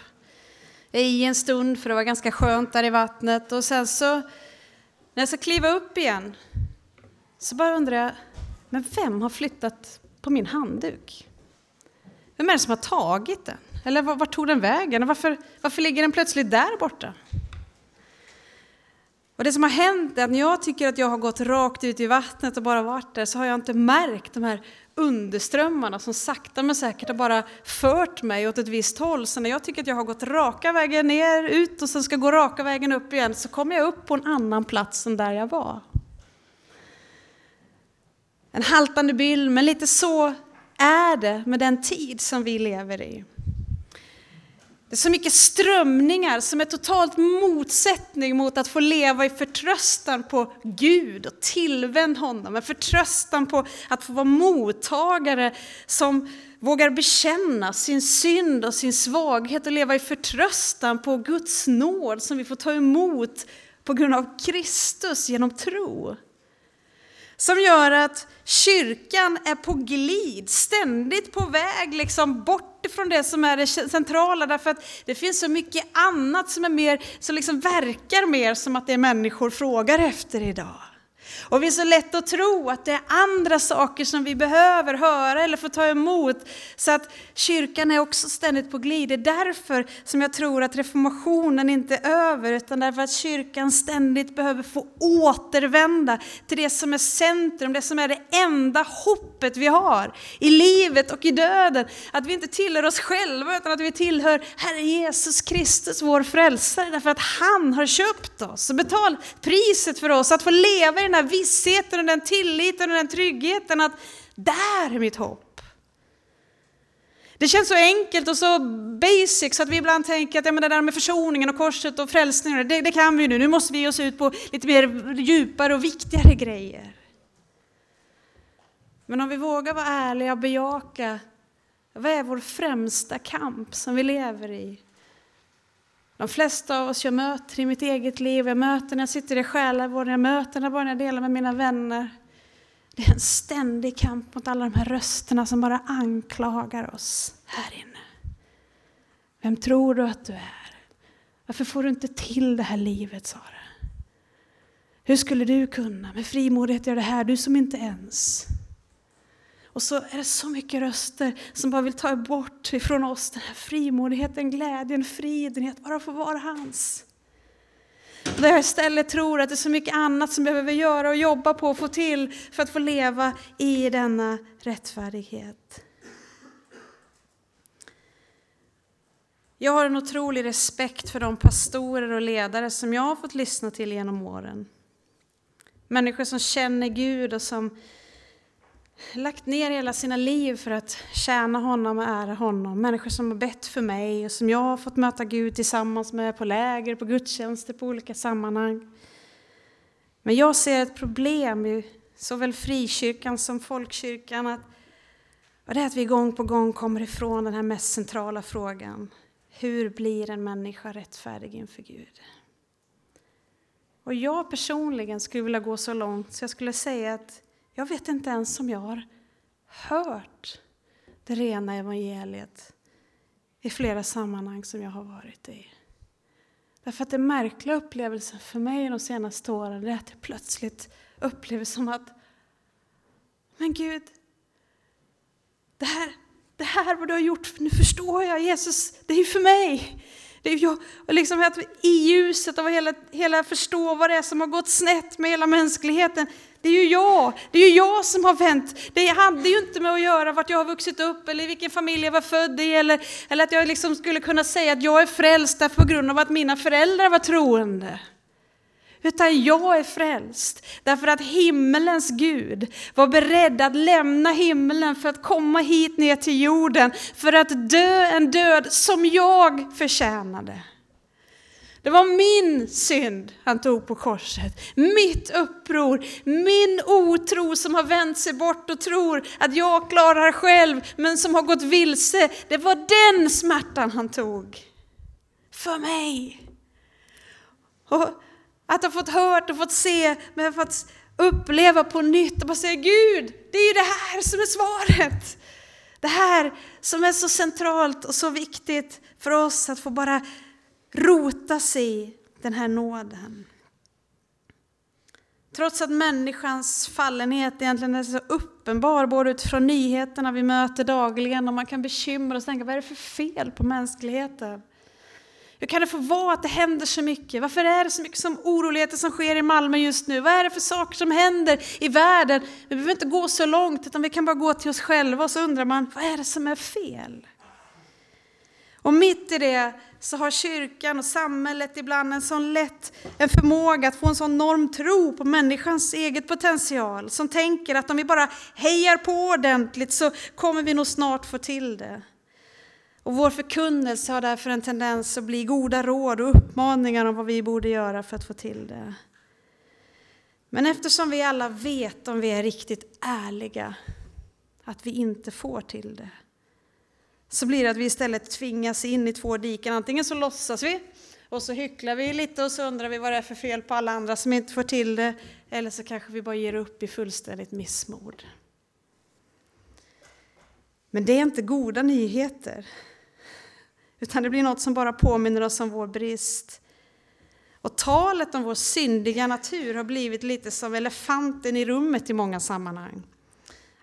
I en stund, för det var ganska skönt där i vattnet. Och sen så, när jag ska kliva upp igen, så bara undrar jag, men vem har flyttat på min handduk? Vem är det som har tagit den? Eller vart tog den vägen? Varför, varför ligger den plötsligt där borta? Och det som har hänt är att när jag tycker att jag har gått rakt ut i vattnet och bara varit där så har jag inte märkt de här underströmmarna som sakta men säkert har bara fört mig åt ett visst håll. Så när jag tycker att jag har gått raka vägen ner, ut och sen ska gå raka vägen upp igen så kommer jag upp på en annan plats än där jag var en haltande bild, men lite så är det med den tid som vi lever i. Det är så mycket strömningar som är totalt motsättning mot att få leva i förtröstan på Gud och tillvänd honom. En förtröstan på att få vara mottagare som vågar bekänna sin synd och sin svaghet och leva i förtröstan på Guds nåd som vi får ta emot på grund av Kristus genom tro som gör att kyrkan är på glid, ständigt på väg liksom bort ifrån det som är det centrala, därför att det finns så mycket annat som, är mer, som liksom verkar mer som att det är människor frågar efter idag. Och vi är så lätt att tro att det är andra saker som vi behöver höra eller få ta emot. Så att kyrkan är också ständigt på glid. Det är därför som jag tror att reformationen inte är över, utan därför att kyrkan ständigt behöver få återvända till det som är centrum, det som är det enda hoppet vi har i livet och i döden. Att vi inte tillhör oss själva, utan att vi tillhör Herre Jesus Kristus, vår frälsare, därför att han har köpt oss och betalat priset för oss, att få leva i den här vissheten och den tilliten och den tryggheten att där är mitt hopp. Det känns så enkelt och så basic så att vi ibland tänker att ja, men det där med försoningen och korset och frälsningen, det, det kan vi ju nu. Nu måste vi ge oss ut på lite mer djupare och viktigare grejer. Men om vi vågar vara ärliga och bejaka, vad är vår främsta kamp som vi lever i? De flesta av oss jag möter i mitt eget liv, jag möter när jag sitter i själavården, jag möter när jag delar med mina vänner. Det är en ständig kamp mot alla de här rösterna som bara anklagar oss här inne. Vem tror du att du är? Varför får du inte till det här livet, Sara? Hur skulle du kunna med frimodighet göra det här, du som inte ens... Och så är det så mycket röster som bara vill ta bort ifrån oss den här frimodigheten, glädjen, friden att bara få vara hans. Där jag istället tror att det är så mycket annat som jag behöver göra och jobba på och få till för att få leva i denna rättfärdighet. Jag har en otrolig respekt för de pastorer och ledare som jag har fått lyssna till genom åren. Människor som känner Gud och som lagt ner hela sina liv för att tjäna honom och ära honom. Människor som har bett för mig och som jag har fått möta Gud tillsammans med på läger, på gudstjänster, på olika sammanhang. Men jag ser ett problem i såväl frikyrkan som folkkyrkan. Att, och det är att vi gång på gång kommer ifrån den här mest centrala frågan. Hur blir en människa rättfärdig inför Gud? Och jag personligen skulle vilja gå så långt så jag skulle säga att jag vet inte ens om jag har hört det rena evangeliet i flera sammanhang som jag har varit i. Därför att den märkliga upplevelsen för mig de senaste åren är att jag plötsligt upplever som att Men Gud, det här, det här vad du har gjort, nu förstår jag Jesus, det är ju för mig. Det är jag, liksom att I ljuset av hela, hela förstå vad det är som har gått snett med hela mänskligheten. Det är ju jag, det är ju jag som har vänt. Det hade ju inte med att göra vart jag har vuxit upp eller vilken familj jag var född i eller, eller att jag liksom skulle kunna säga att jag är frälst på grund av att mina föräldrar var troende. Utan jag är frälst därför att himmelens Gud var beredd att lämna himlen för att komma hit ner till jorden för att dö en död som jag förtjänade. Det var min synd han tog på korset. Mitt uppror, min otro som har vänt sig bort och tror att jag klarar själv men som har gått vilse. Det var den smärtan han tog. För mig. Och att ha fått hört och fått se, men fått uppleva på nytt och bara säga Gud, det är ju det här som är svaret. Det här som är så centralt och så viktigt för oss att få bara rota sig i den här nåden. Trots att människans fallenhet egentligen är så uppenbar, både utifrån nyheterna vi möter dagligen och man kan bekymra sig och tänka, vad är det för fel på mänskligheten? Hur kan det få vara att det händer så mycket? Varför är det så mycket som oroligheter som sker i Malmö just nu? Vad är det för saker som händer i världen? Vi behöver inte gå så långt, utan vi kan bara gå till oss själva och så undrar man, vad är det som är fel? Och mitt i det så har kyrkan och samhället ibland en sån lätt en förmåga att få en sån norm tro på människans eget potential, som tänker att om vi bara hejar på ordentligt så kommer vi nog snart få till det. Och vår förkunnelse har därför en tendens att bli goda råd och uppmaningar om vad vi borde göra för att få till det. Men eftersom vi alla vet, om vi är riktigt ärliga, att vi inte får till det, så blir det att vi istället tvingas in i två diken. Antingen så låtsas vi Och så hycklar vi lite och så undrar vi vad det är för fel på alla andra som inte får till det. Eller så kanske vi bara ger upp i fullständigt missmod. Men det är inte goda nyheter. Utan det blir något som bara påminner oss om vår brist. Och talet om vår syndiga natur har blivit lite som elefanten i rummet i många sammanhang.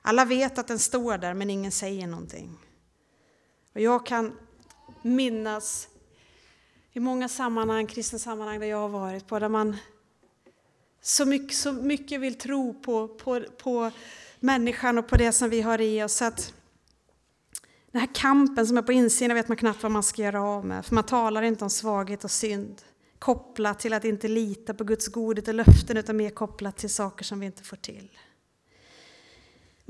Alla vet att den står där men ingen säger någonting. Och jag kan minnas i många sammanhang, kristna sammanhang där jag har varit på, där man så mycket, så mycket vill tro på, på, på människan och på det som vi har i oss. Att den här kampen som är på insidan vet man knappt vad man ska göra av med, för man talar inte om svaghet och synd kopplat till att inte lita på Guds godhet och löften utan mer kopplat till saker som vi inte får till.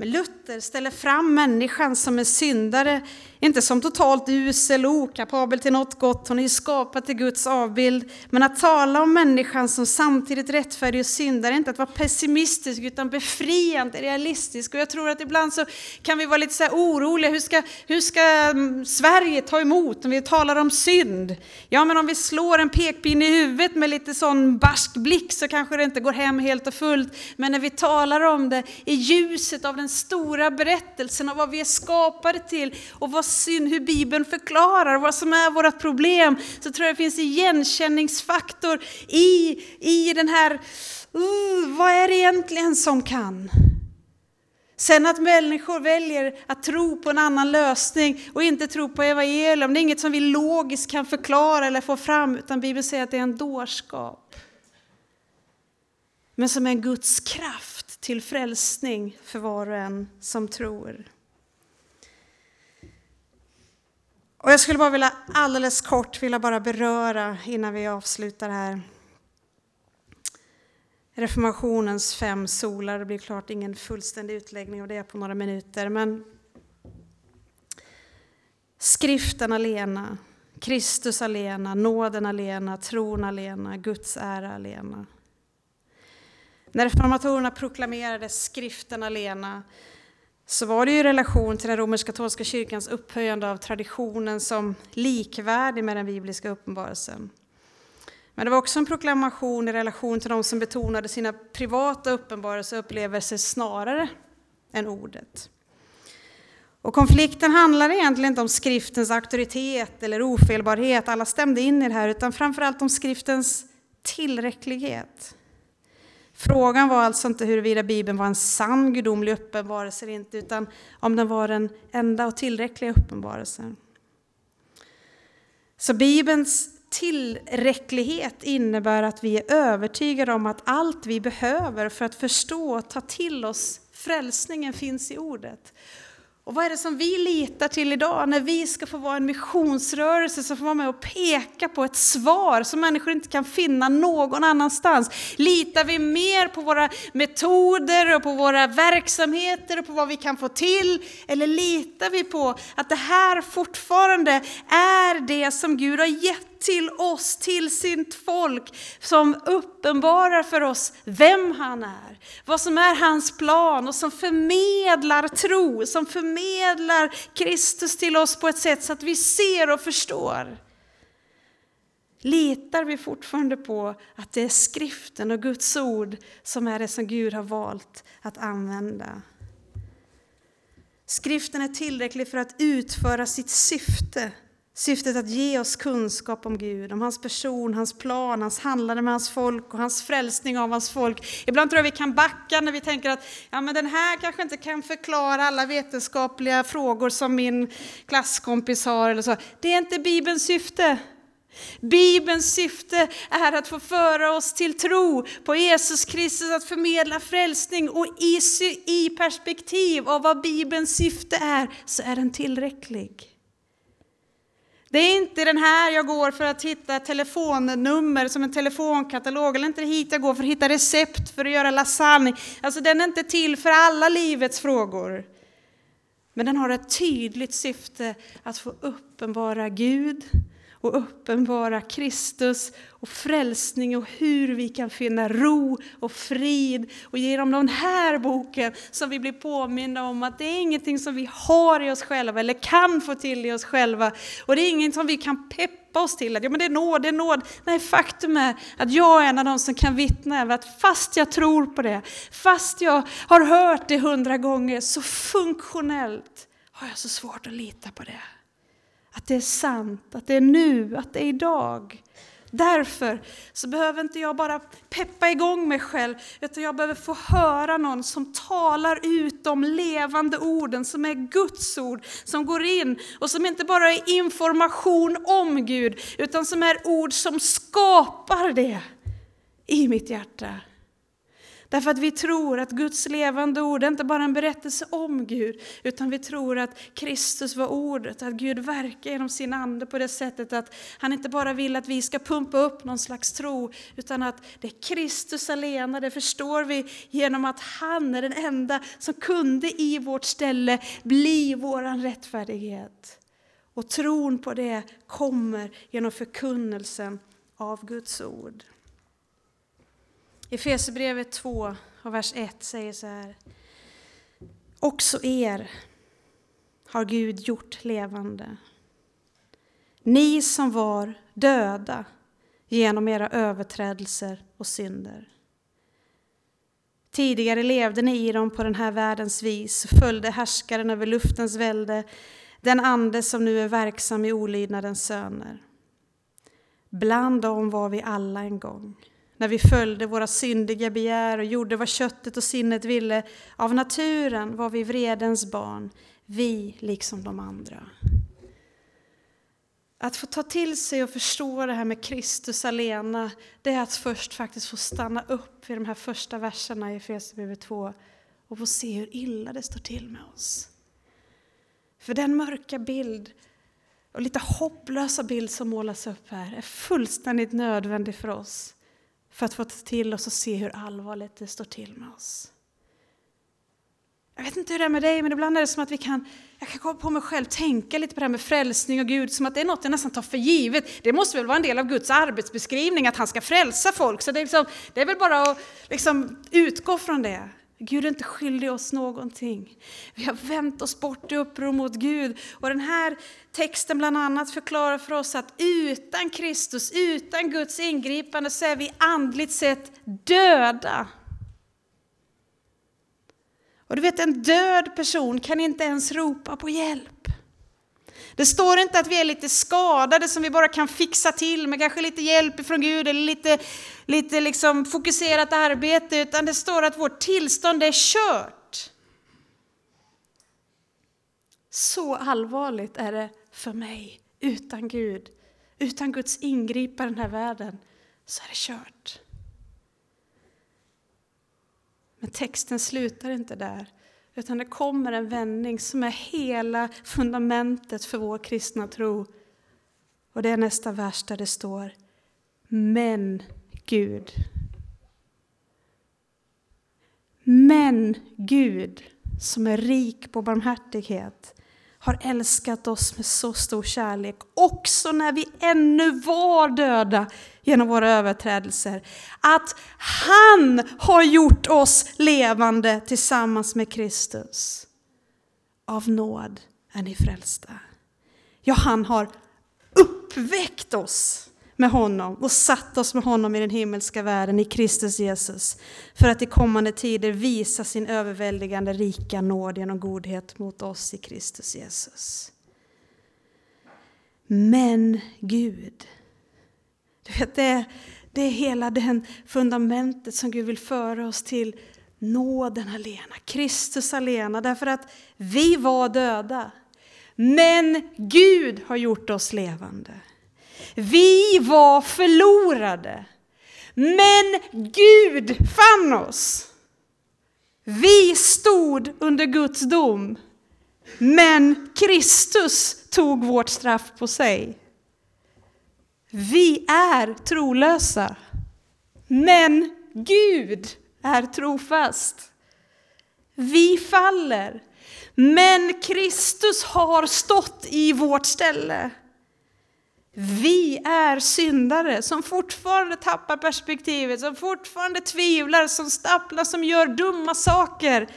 Men Luther ställer fram människan som en syndare, inte som totalt usel och okapabel till något gott, hon är ju skapad till Guds avbild. Men att tala om människan som samtidigt rättfärdig och syndare är inte att vara pessimistisk utan befriande, realistisk. Och jag tror att ibland så kan vi vara lite så oroliga, hur ska, hur ska mm, Sverige ta emot om vi talar om synd? Ja, men om vi slår en pekpinne i huvudet med lite sån barsk blick så kanske det inte går hem helt och fullt. Men när vi talar om det i ljuset av den stora berättelsen av vad vi är skapade till och vad synd, hur Bibeln förklarar vad som är vårt problem, så tror jag det finns igenkänningsfaktor i, i den här, uh, vad är det egentligen som kan? Sen att människor väljer att tro på en annan lösning och inte tro på evangelium, det är inget som vi logiskt kan förklara eller få fram, utan Bibeln säger att det är en dårskap. Men som är en Guds kraft till frälsning för var och en som tror. Och jag skulle bara vilja alldeles kort vilja bara beröra innan vi avslutar här. Reformationens fem solar, det blir klart ingen fullständig utläggning av det på några minuter, men skriften alena, Kristus alena, nåden alena, tron alena, Guds ära alena. När reformatorerna proklamerade skriften alena så var det i relation till den romersk-katolska kyrkans upphöjande av traditionen som likvärdig med den bibliska uppenbarelsen. Men det var också en proklamation i relation till de som betonade sina privata uppenbarelser och upplevelser snarare än ordet. Och konflikten handlar egentligen inte om skriftens auktoritet eller ofelbarhet, alla stämde in i det här, utan framförallt om skriftens tillräcklighet. Frågan var alltså inte huruvida Bibeln var en sann gudomlig uppenbarelse eller inte, utan om den var den enda och tillräckliga uppenbarelsen. Så Bibelns tillräcklighet innebär att vi är övertygade om att allt vi behöver för att förstå och ta till oss frälsningen finns i ordet. Och vad är det som vi litar till idag när vi ska få vara en missionsrörelse som får vara med och peka på ett svar som människor inte kan finna någon annanstans? Litar vi mer på våra metoder och på våra verksamheter och på vad vi kan få till? Eller litar vi på att det här fortfarande är det som Gud har gett till oss, till sitt folk, som uppenbarar för oss vem han är, vad som är hans plan och som förmedlar tro, som förmedlar Kristus till oss på ett sätt så att vi ser och förstår. Litar vi fortfarande på att det är skriften och Guds ord som är det som Gud har valt att använda? Skriften är tillräcklig för att utföra sitt syfte Syftet att ge oss kunskap om Gud, om hans person, hans plan, hans handlande med hans folk och hans frälsning av hans folk. Ibland tror jag vi kan backa när vi tänker att ja, men den här kanske inte kan förklara alla vetenskapliga frågor som min klasskompis har. Eller så. Det är inte Bibelns syfte. Bibelns syfte är att få föra oss till tro på Jesus Kristus, att förmedla frälsning och i, i perspektiv av vad Bibelns syfte är, så är den tillräcklig. Det är inte den här jag går för att hitta telefonnummer som en telefonkatalog, eller inte hit jag går för att hitta recept för att göra lasagne. Alltså den är inte till för alla livets frågor. Men den har ett tydligt syfte att få uppenbara Gud och uppenbara Kristus och frälsning och hur vi kan finna ro och frid. Och genom den här boken som vi blir påminna om att det är ingenting som vi har i oss själva eller kan få till i oss själva. Och det är ingenting som vi kan peppa oss till att ja, men det är nåd, det är nåd. Nej, faktum är att jag är en av dem som kan vittna över att fast jag tror på det, fast jag har hört det hundra gånger, så funktionellt har jag så svårt att lita på det. Att det är sant, att det är nu, att det är idag. Därför så behöver inte jag bara peppa igång mig själv, utan jag behöver få höra någon som talar ut de levande orden, som är Guds ord, som går in och som inte bara är information om Gud, utan som är ord som skapar det i mitt hjärta. Därför att vi tror att Guds levande ord är inte bara en berättelse om Gud, utan vi tror att Kristus var ordet, att Gud verkar genom sin ande på det sättet att han inte bara vill att vi ska pumpa upp någon slags tro, utan att det är Kristus alena, det förstår vi genom att han är den enda som kunde i vårt ställe bli våran rättfärdighet. Och tron på det kommer genom förkunnelsen av Guds ord. Efesierbrevet 2 och vers 1 säger så här. Också er har Gud gjort levande. Ni som var döda genom era överträdelser och synder. Tidigare levde ni i dem på den här världens vis, följde härskaren över luftens välde, den ande som nu är verksam i olydnadens söner. Bland dem var vi alla en gång när vi följde våra syndiga begär och gjorde vad köttet och sinnet ville. Av naturen var vi vredens barn, vi liksom de andra. Att få ta till sig och förstå det här med Kristus alena, det är att först faktiskt få stanna upp i de här första verserna i Efesierbrevet 2 och få se hur illa det står till med oss. För den mörka bild och lite hopplösa bild som målas upp här är fullständigt nödvändig för oss för att få till oss och se hur allvarligt det står till med oss. Jag vet inte hur det är med dig, men ibland är det som att vi kan, jag kan komma på mig själv, tänka lite på det här med frälsning och Gud, som att det är något jag nästan tar för givet. Det måste väl vara en del av Guds arbetsbeskrivning, att han ska frälsa folk. Så det är, liksom, det är väl bara att liksom utgå från det. Gud är inte skyldig oss någonting. Vi har vänt oss bort i uppror mot Gud. Och den här texten bland annat förklarar för oss att utan Kristus, utan Guds ingripande så är vi andligt sett döda. Och du vet, en död person kan inte ens ropa på hjälp. Det står inte att vi är lite skadade som vi bara kan fixa till med kanske lite hjälp från Gud eller lite, lite liksom fokuserat arbete, utan det står att vårt tillstånd är kört. Så allvarligt är det för mig utan Gud, utan Guds ingripande i den här världen, så är det kört. Men texten slutar inte där. Utan det kommer en vändning som är hela fundamentet för vår kristna tro. Och det är nästa vers där det står Men Gud. Men Gud som är rik på barmhärtighet har älskat oss med så stor kärlek, också när vi ännu var döda genom våra överträdelser, att han har gjort oss levande tillsammans med Kristus. Av nåd är ni frälsta. Ja, han har uppväckt oss med honom och satt oss med honom i den himmelska världen i Kristus Jesus för att i kommande tider visa sin överväldigande rika nåd genom godhet mot oss i Kristus Jesus. Men Gud, du vet det, det är hela det fundamentet som Gud vill föra oss till nåden alena, Kristus alena, därför att vi var döda. Men Gud har gjort oss levande. Vi var förlorade, men Gud fann oss. Vi stod under Guds dom, men Kristus tog vårt straff på sig. Vi är trolösa, men Gud är trofast. Vi faller, men Kristus har stått i vårt ställe. Vi är syndare som fortfarande tappar perspektivet, som fortfarande tvivlar, som stapplar, som gör dumma saker.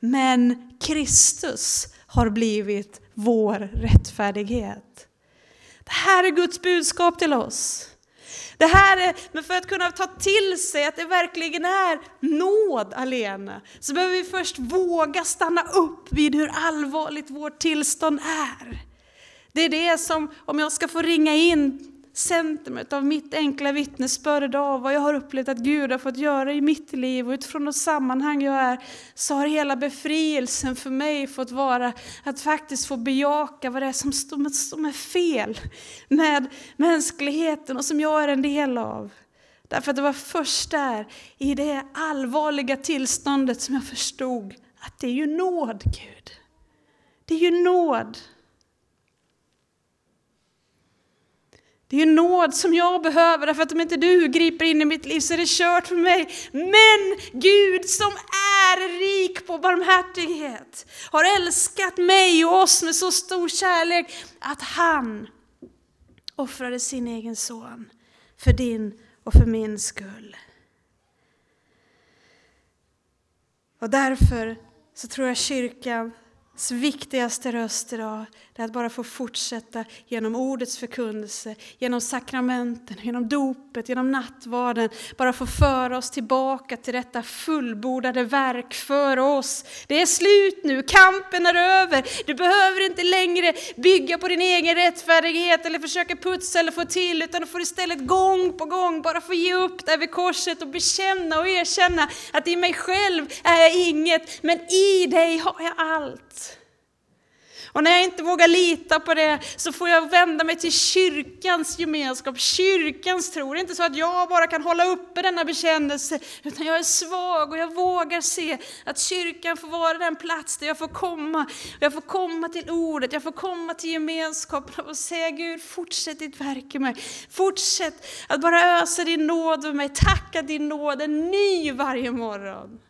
Men Kristus har blivit vår rättfärdighet. Det här är Guds budskap till oss. Det här är, men för att kunna ta till sig att det verkligen är nåd alena, så behöver vi först våga stanna upp vid hur allvarligt vårt tillstånd är. Det är det som, om jag ska få ringa in centrumet av mitt enkla vittnesbörd idag, vad jag har upplevt att Gud har fått göra i mitt liv och utifrån de sammanhang jag är, så har hela befrielsen för mig fått vara att faktiskt få bejaka vad det är som, som är fel med mänskligheten och som jag är en del av. Därför att det var först där, i det allvarliga tillståndet, som jag förstod att det är ju nåd, Gud. Det är ju nåd. Det är ju nåd som jag behöver, därför att om inte du griper in i mitt liv så är det kört för mig. Men Gud som är rik på barmhärtighet har älskat mig och oss med så stor kärlek att han offrade sin egen son för din och för min skull. Och därför så tror jag kyrkan viktigaste röst idag är att bara få fortsätta genom ordets förkunnelse, genom sakramenten, genom dopet, genom nattvarden, bara få föra oss tillbaka till detta fullbordade verk för oss. Det är slut nu, kampen är över. Du behöver inte längre bygga på din egen rättfärdighet eller försöka putsa eller få till, utan du får istället gång på gång bara få ge upp där vid korset och bekänna och erkänna att i mig själv är jag inget, men i dig har jag allt. Och när jag inte vågar lita på det så får jag vända mig till kyrkans gemenskap, kyrkans tro. Det är inte så att jag bara kan hålla uppe denna bekännelse, utan jag är svag och jag vågar se att kyrkan får vara den plats där jag får komma. Jag får komma till ordet, jag får komma till gemenskapen och säga Gud, fortsätt ditt verk i mig. Fortsätt att bara ösa din nåd över mig, tacka din nåd är ny varje morgon.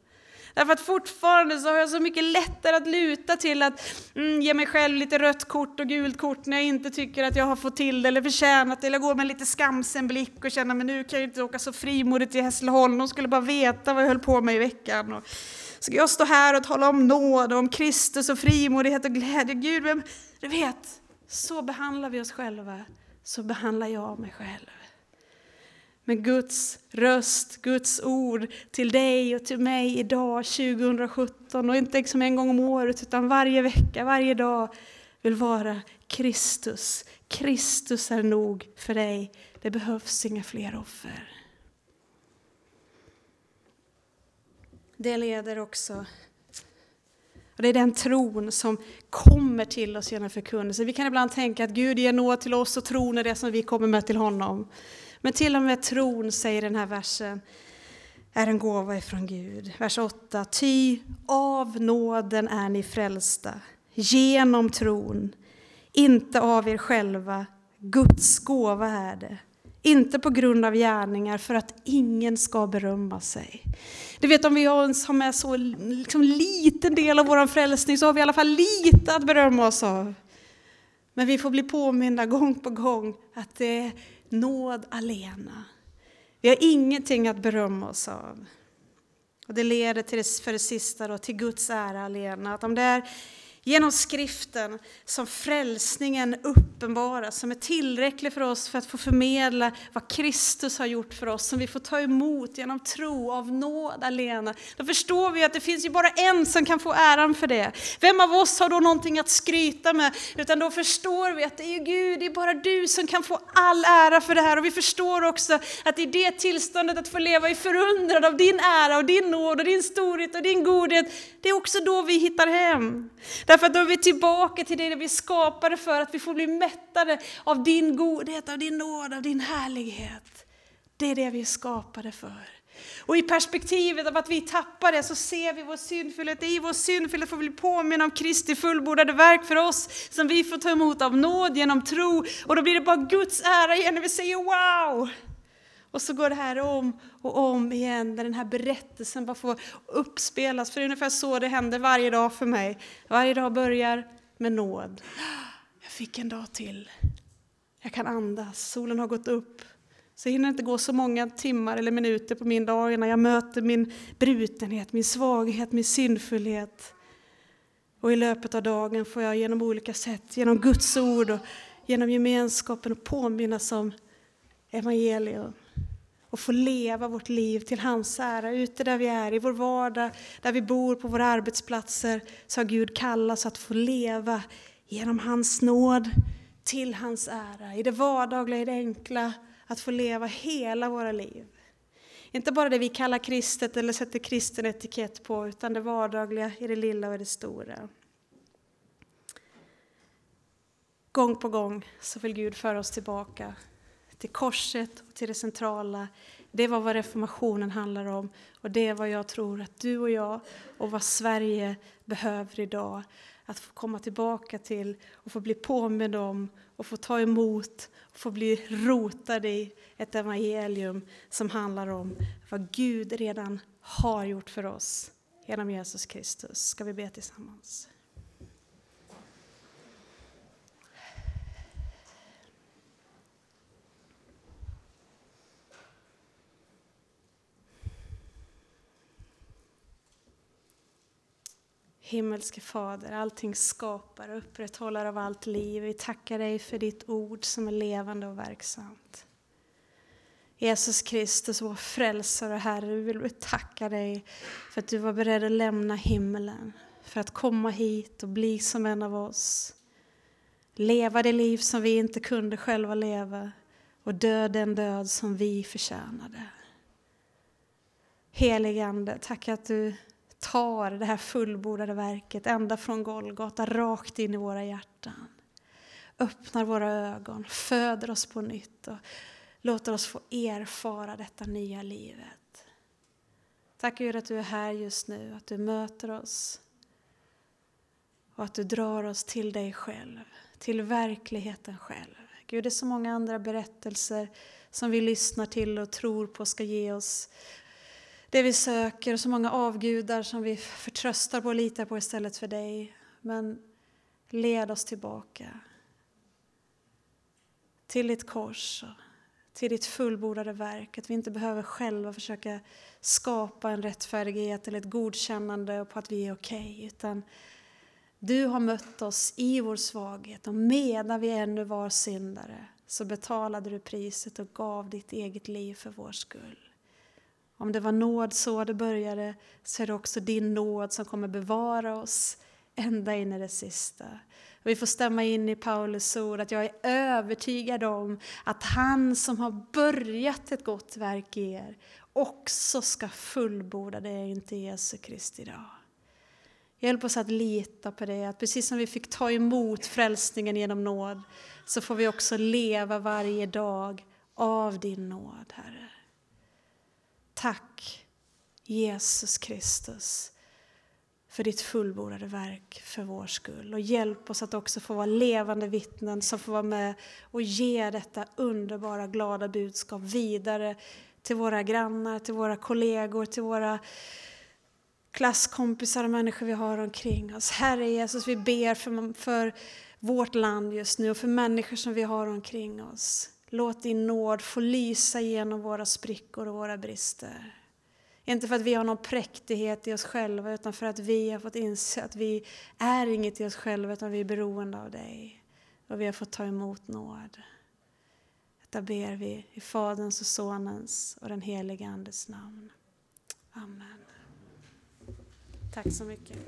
Därför att fortfarande så har jag så mycket lättare att luta till att mm, ge mig själv lite rött kort och gult kort när jag inte tycker att jag har fått till det eller förtjänat det, eller gå med lite skamsen blick och känna men nu kan jag inte åka så frimodigt till Hässleholm, de skulle bara veta vad jag höll på med i veckan. Och ska jag stå här och tala om nåd och om Kristus och frimodighet och glädje? Gud, vem, du vet, så behandlar vi oss själva, så behandlar jag mig själv. Med Guds röst, Guds ord till dig och till mig idag 2017 och inte liksom en gång om året utan varje vecka, varje dag vill vara Kristus. Kristus är nog för dig. Det behövs inga fler offer. Det leder också och det är den tron som kommer till oss genom förkunnelse. Vi kan ibland tänka att Gud ger nåd till oss och tron är det som vi kommer med till honom. Men till och med tron, säger den här versen, är en gåva ifrån Gud. Vers 8. Ty av nåden är ni frälsta, genom tron, inte av er själva. Guds gåva är det. Inte på grund av gärningar, för att ingen ska berömma sig. Du vet, om vi har med så liksom, liten del av vår frälsning så har vi i alla fall lite att berömma oss av. Men vi får bli påminna gång på gång att det är nåd alena. Vi har ingenting att berömma oss av. Och det leder till det, för det sista då, till Guds ära alena. Att om det är genom skriften som frälsningen uppenbaras, som är tillräcklig för oss för att få förmedla vad Kristus har gjort för oss, som vi får ta emot genom tro av nåd alena. Då förstår vi att det finns ju bara en som kan få äran för det. Vem av oss har då någonting att skryta med? Utan då förstår vi att det är Gud, det är bara du som kan få all ära för det här. Och vi förstår också att i det tillståndet att få leva i förundran av din ära och din nåd och din storhet och din godhet, det är också då vi hittar hem. Därför Därför att då är vi tillbaka till det vi skapade för, att vi får bli mättade av din godhet, av din nåd, av din härlighet. Det är det vi är skapade för. Och i perspektivet av att vi tappar det så ser vi vår syndfullhet. I vår syndfullhet får vi bli påminna om Kristi fullbordade verk för oss som vi får ta emot av nåd genom tro. Och då blir det bara Guds ära igen när vi säger wow! Och så går det här om och om igen, där den här berättelsen bara får uppspelas. För det är ungefär så det händer varje dag för mig. Varje dag börjar med nåd. Jag fick en dag till. Jag kan andas, solen har gått upp. Så jag hinner inte gå så många timmar eller minuter på min dag innan jag möter min brutenhet, min svaghet, min syndfullhet. Och i löpet av dagen får jag genom olika sätt, genom Guds ord och genom gemenskapen påminnas om evangelium och få leva vårt liv till hans ära, ute där vi är, i vår vardag, där vi bor, på våra arbetsplatser, så har Gud kallat oss att få leva genom hans nåd, till hans ära, i det vardagliga, i det enkla, att få leva hela våra liv. Inte bara det vi kallar kristet eller sätter kristen etikett på, utan det vardagliga i det lilla och i det stora. Gång på gång så vill Gud föra oss tillbaka till korset och till det centrala. Det var vad reformationen handlar om och det är vad jag tror att du och jag och vad Sverige behöver idag. Att få komma tillbaka till och få bli påmind om och få ta emot och få bli rotad i ett evangelium som handlar om vad Gud redan har gjort för oss genom Jesus Kristus. Ska vi be tillsammans? Himmelske Fader, allting skapar och upprätthåller av allt liv. Vi tackar dig för ditt ord som är levande och verksamt. Jesus Kristus, vår frälsare och Herre, vi vill tacka dig för att du var beredd att lämna himmelen för att komma hit och bli som en av oss. Leva det liv som vi inte kunde själva leva och dö den död som vi förtjänade. Heligande, tack att du tar det här fullbordade verket ända från Golgata rakt in i våra hjärtan. Öppnar våra ögon, föder oss på nytt och låter oss få erfara detta nya livet. Tack Gud att du är här just nu, att du möter oss och att du drar oss till dig själv, till verkligheten själv. Gud, det är så många andra berättelser som vi lyssnar till och tror på ska ge oss det vi söker och så många avgudar som vi förtröstar på och litar på istället för dig. Men led oss tillbaka till ditt kors och till ditt fullbordade verk. Att vi inte behöver själva försöka skapa en rättfärdighet eller ett godkännande på att vi är okej. Okay, utan du har mött oss i vår svaghet och medan vi ännu var syndare så betalade du priset och gav ditt eget liv för vår skull. Om det var nåd så det började så är det också din nåd som kommer bevara oss ända in i det sista. Vi får stämma in i Paulus ord att jag är övertygad om att han som har börjat ett gott verk i er också ska fullborda det inte Jesu Kristi idag. Hjälp oss att lita på det, att precis som vi fick ta emot frälsningen genom nåd så får vi också leva varje dag av din nåd, Herre. Tack Jesus Kristus för ditt fullbordade verk för vår skull. Och hjälp oss att också få vara levande vittnen som får vara med och ge detta underbara glada budskap vidare till våra grannar, till våra kollegor, till våra klasskompisar och människor vi har omkring oss. Herre Jesus, vi ber för, för vårt land just nu och för människor som vi har omkring oss. Låt din nåd få lysa genom våra sprickor och våra brister. Inte för att vi har någon präktighet i oss själva utan för att vi har fått inse att vi är inget i oss själva utan vi är beroende av dig. Och vi har fått ta emot nåd. Detta ber vi i Faderns och Sonens och den helige Andes namn. Amen. Tack så mycket.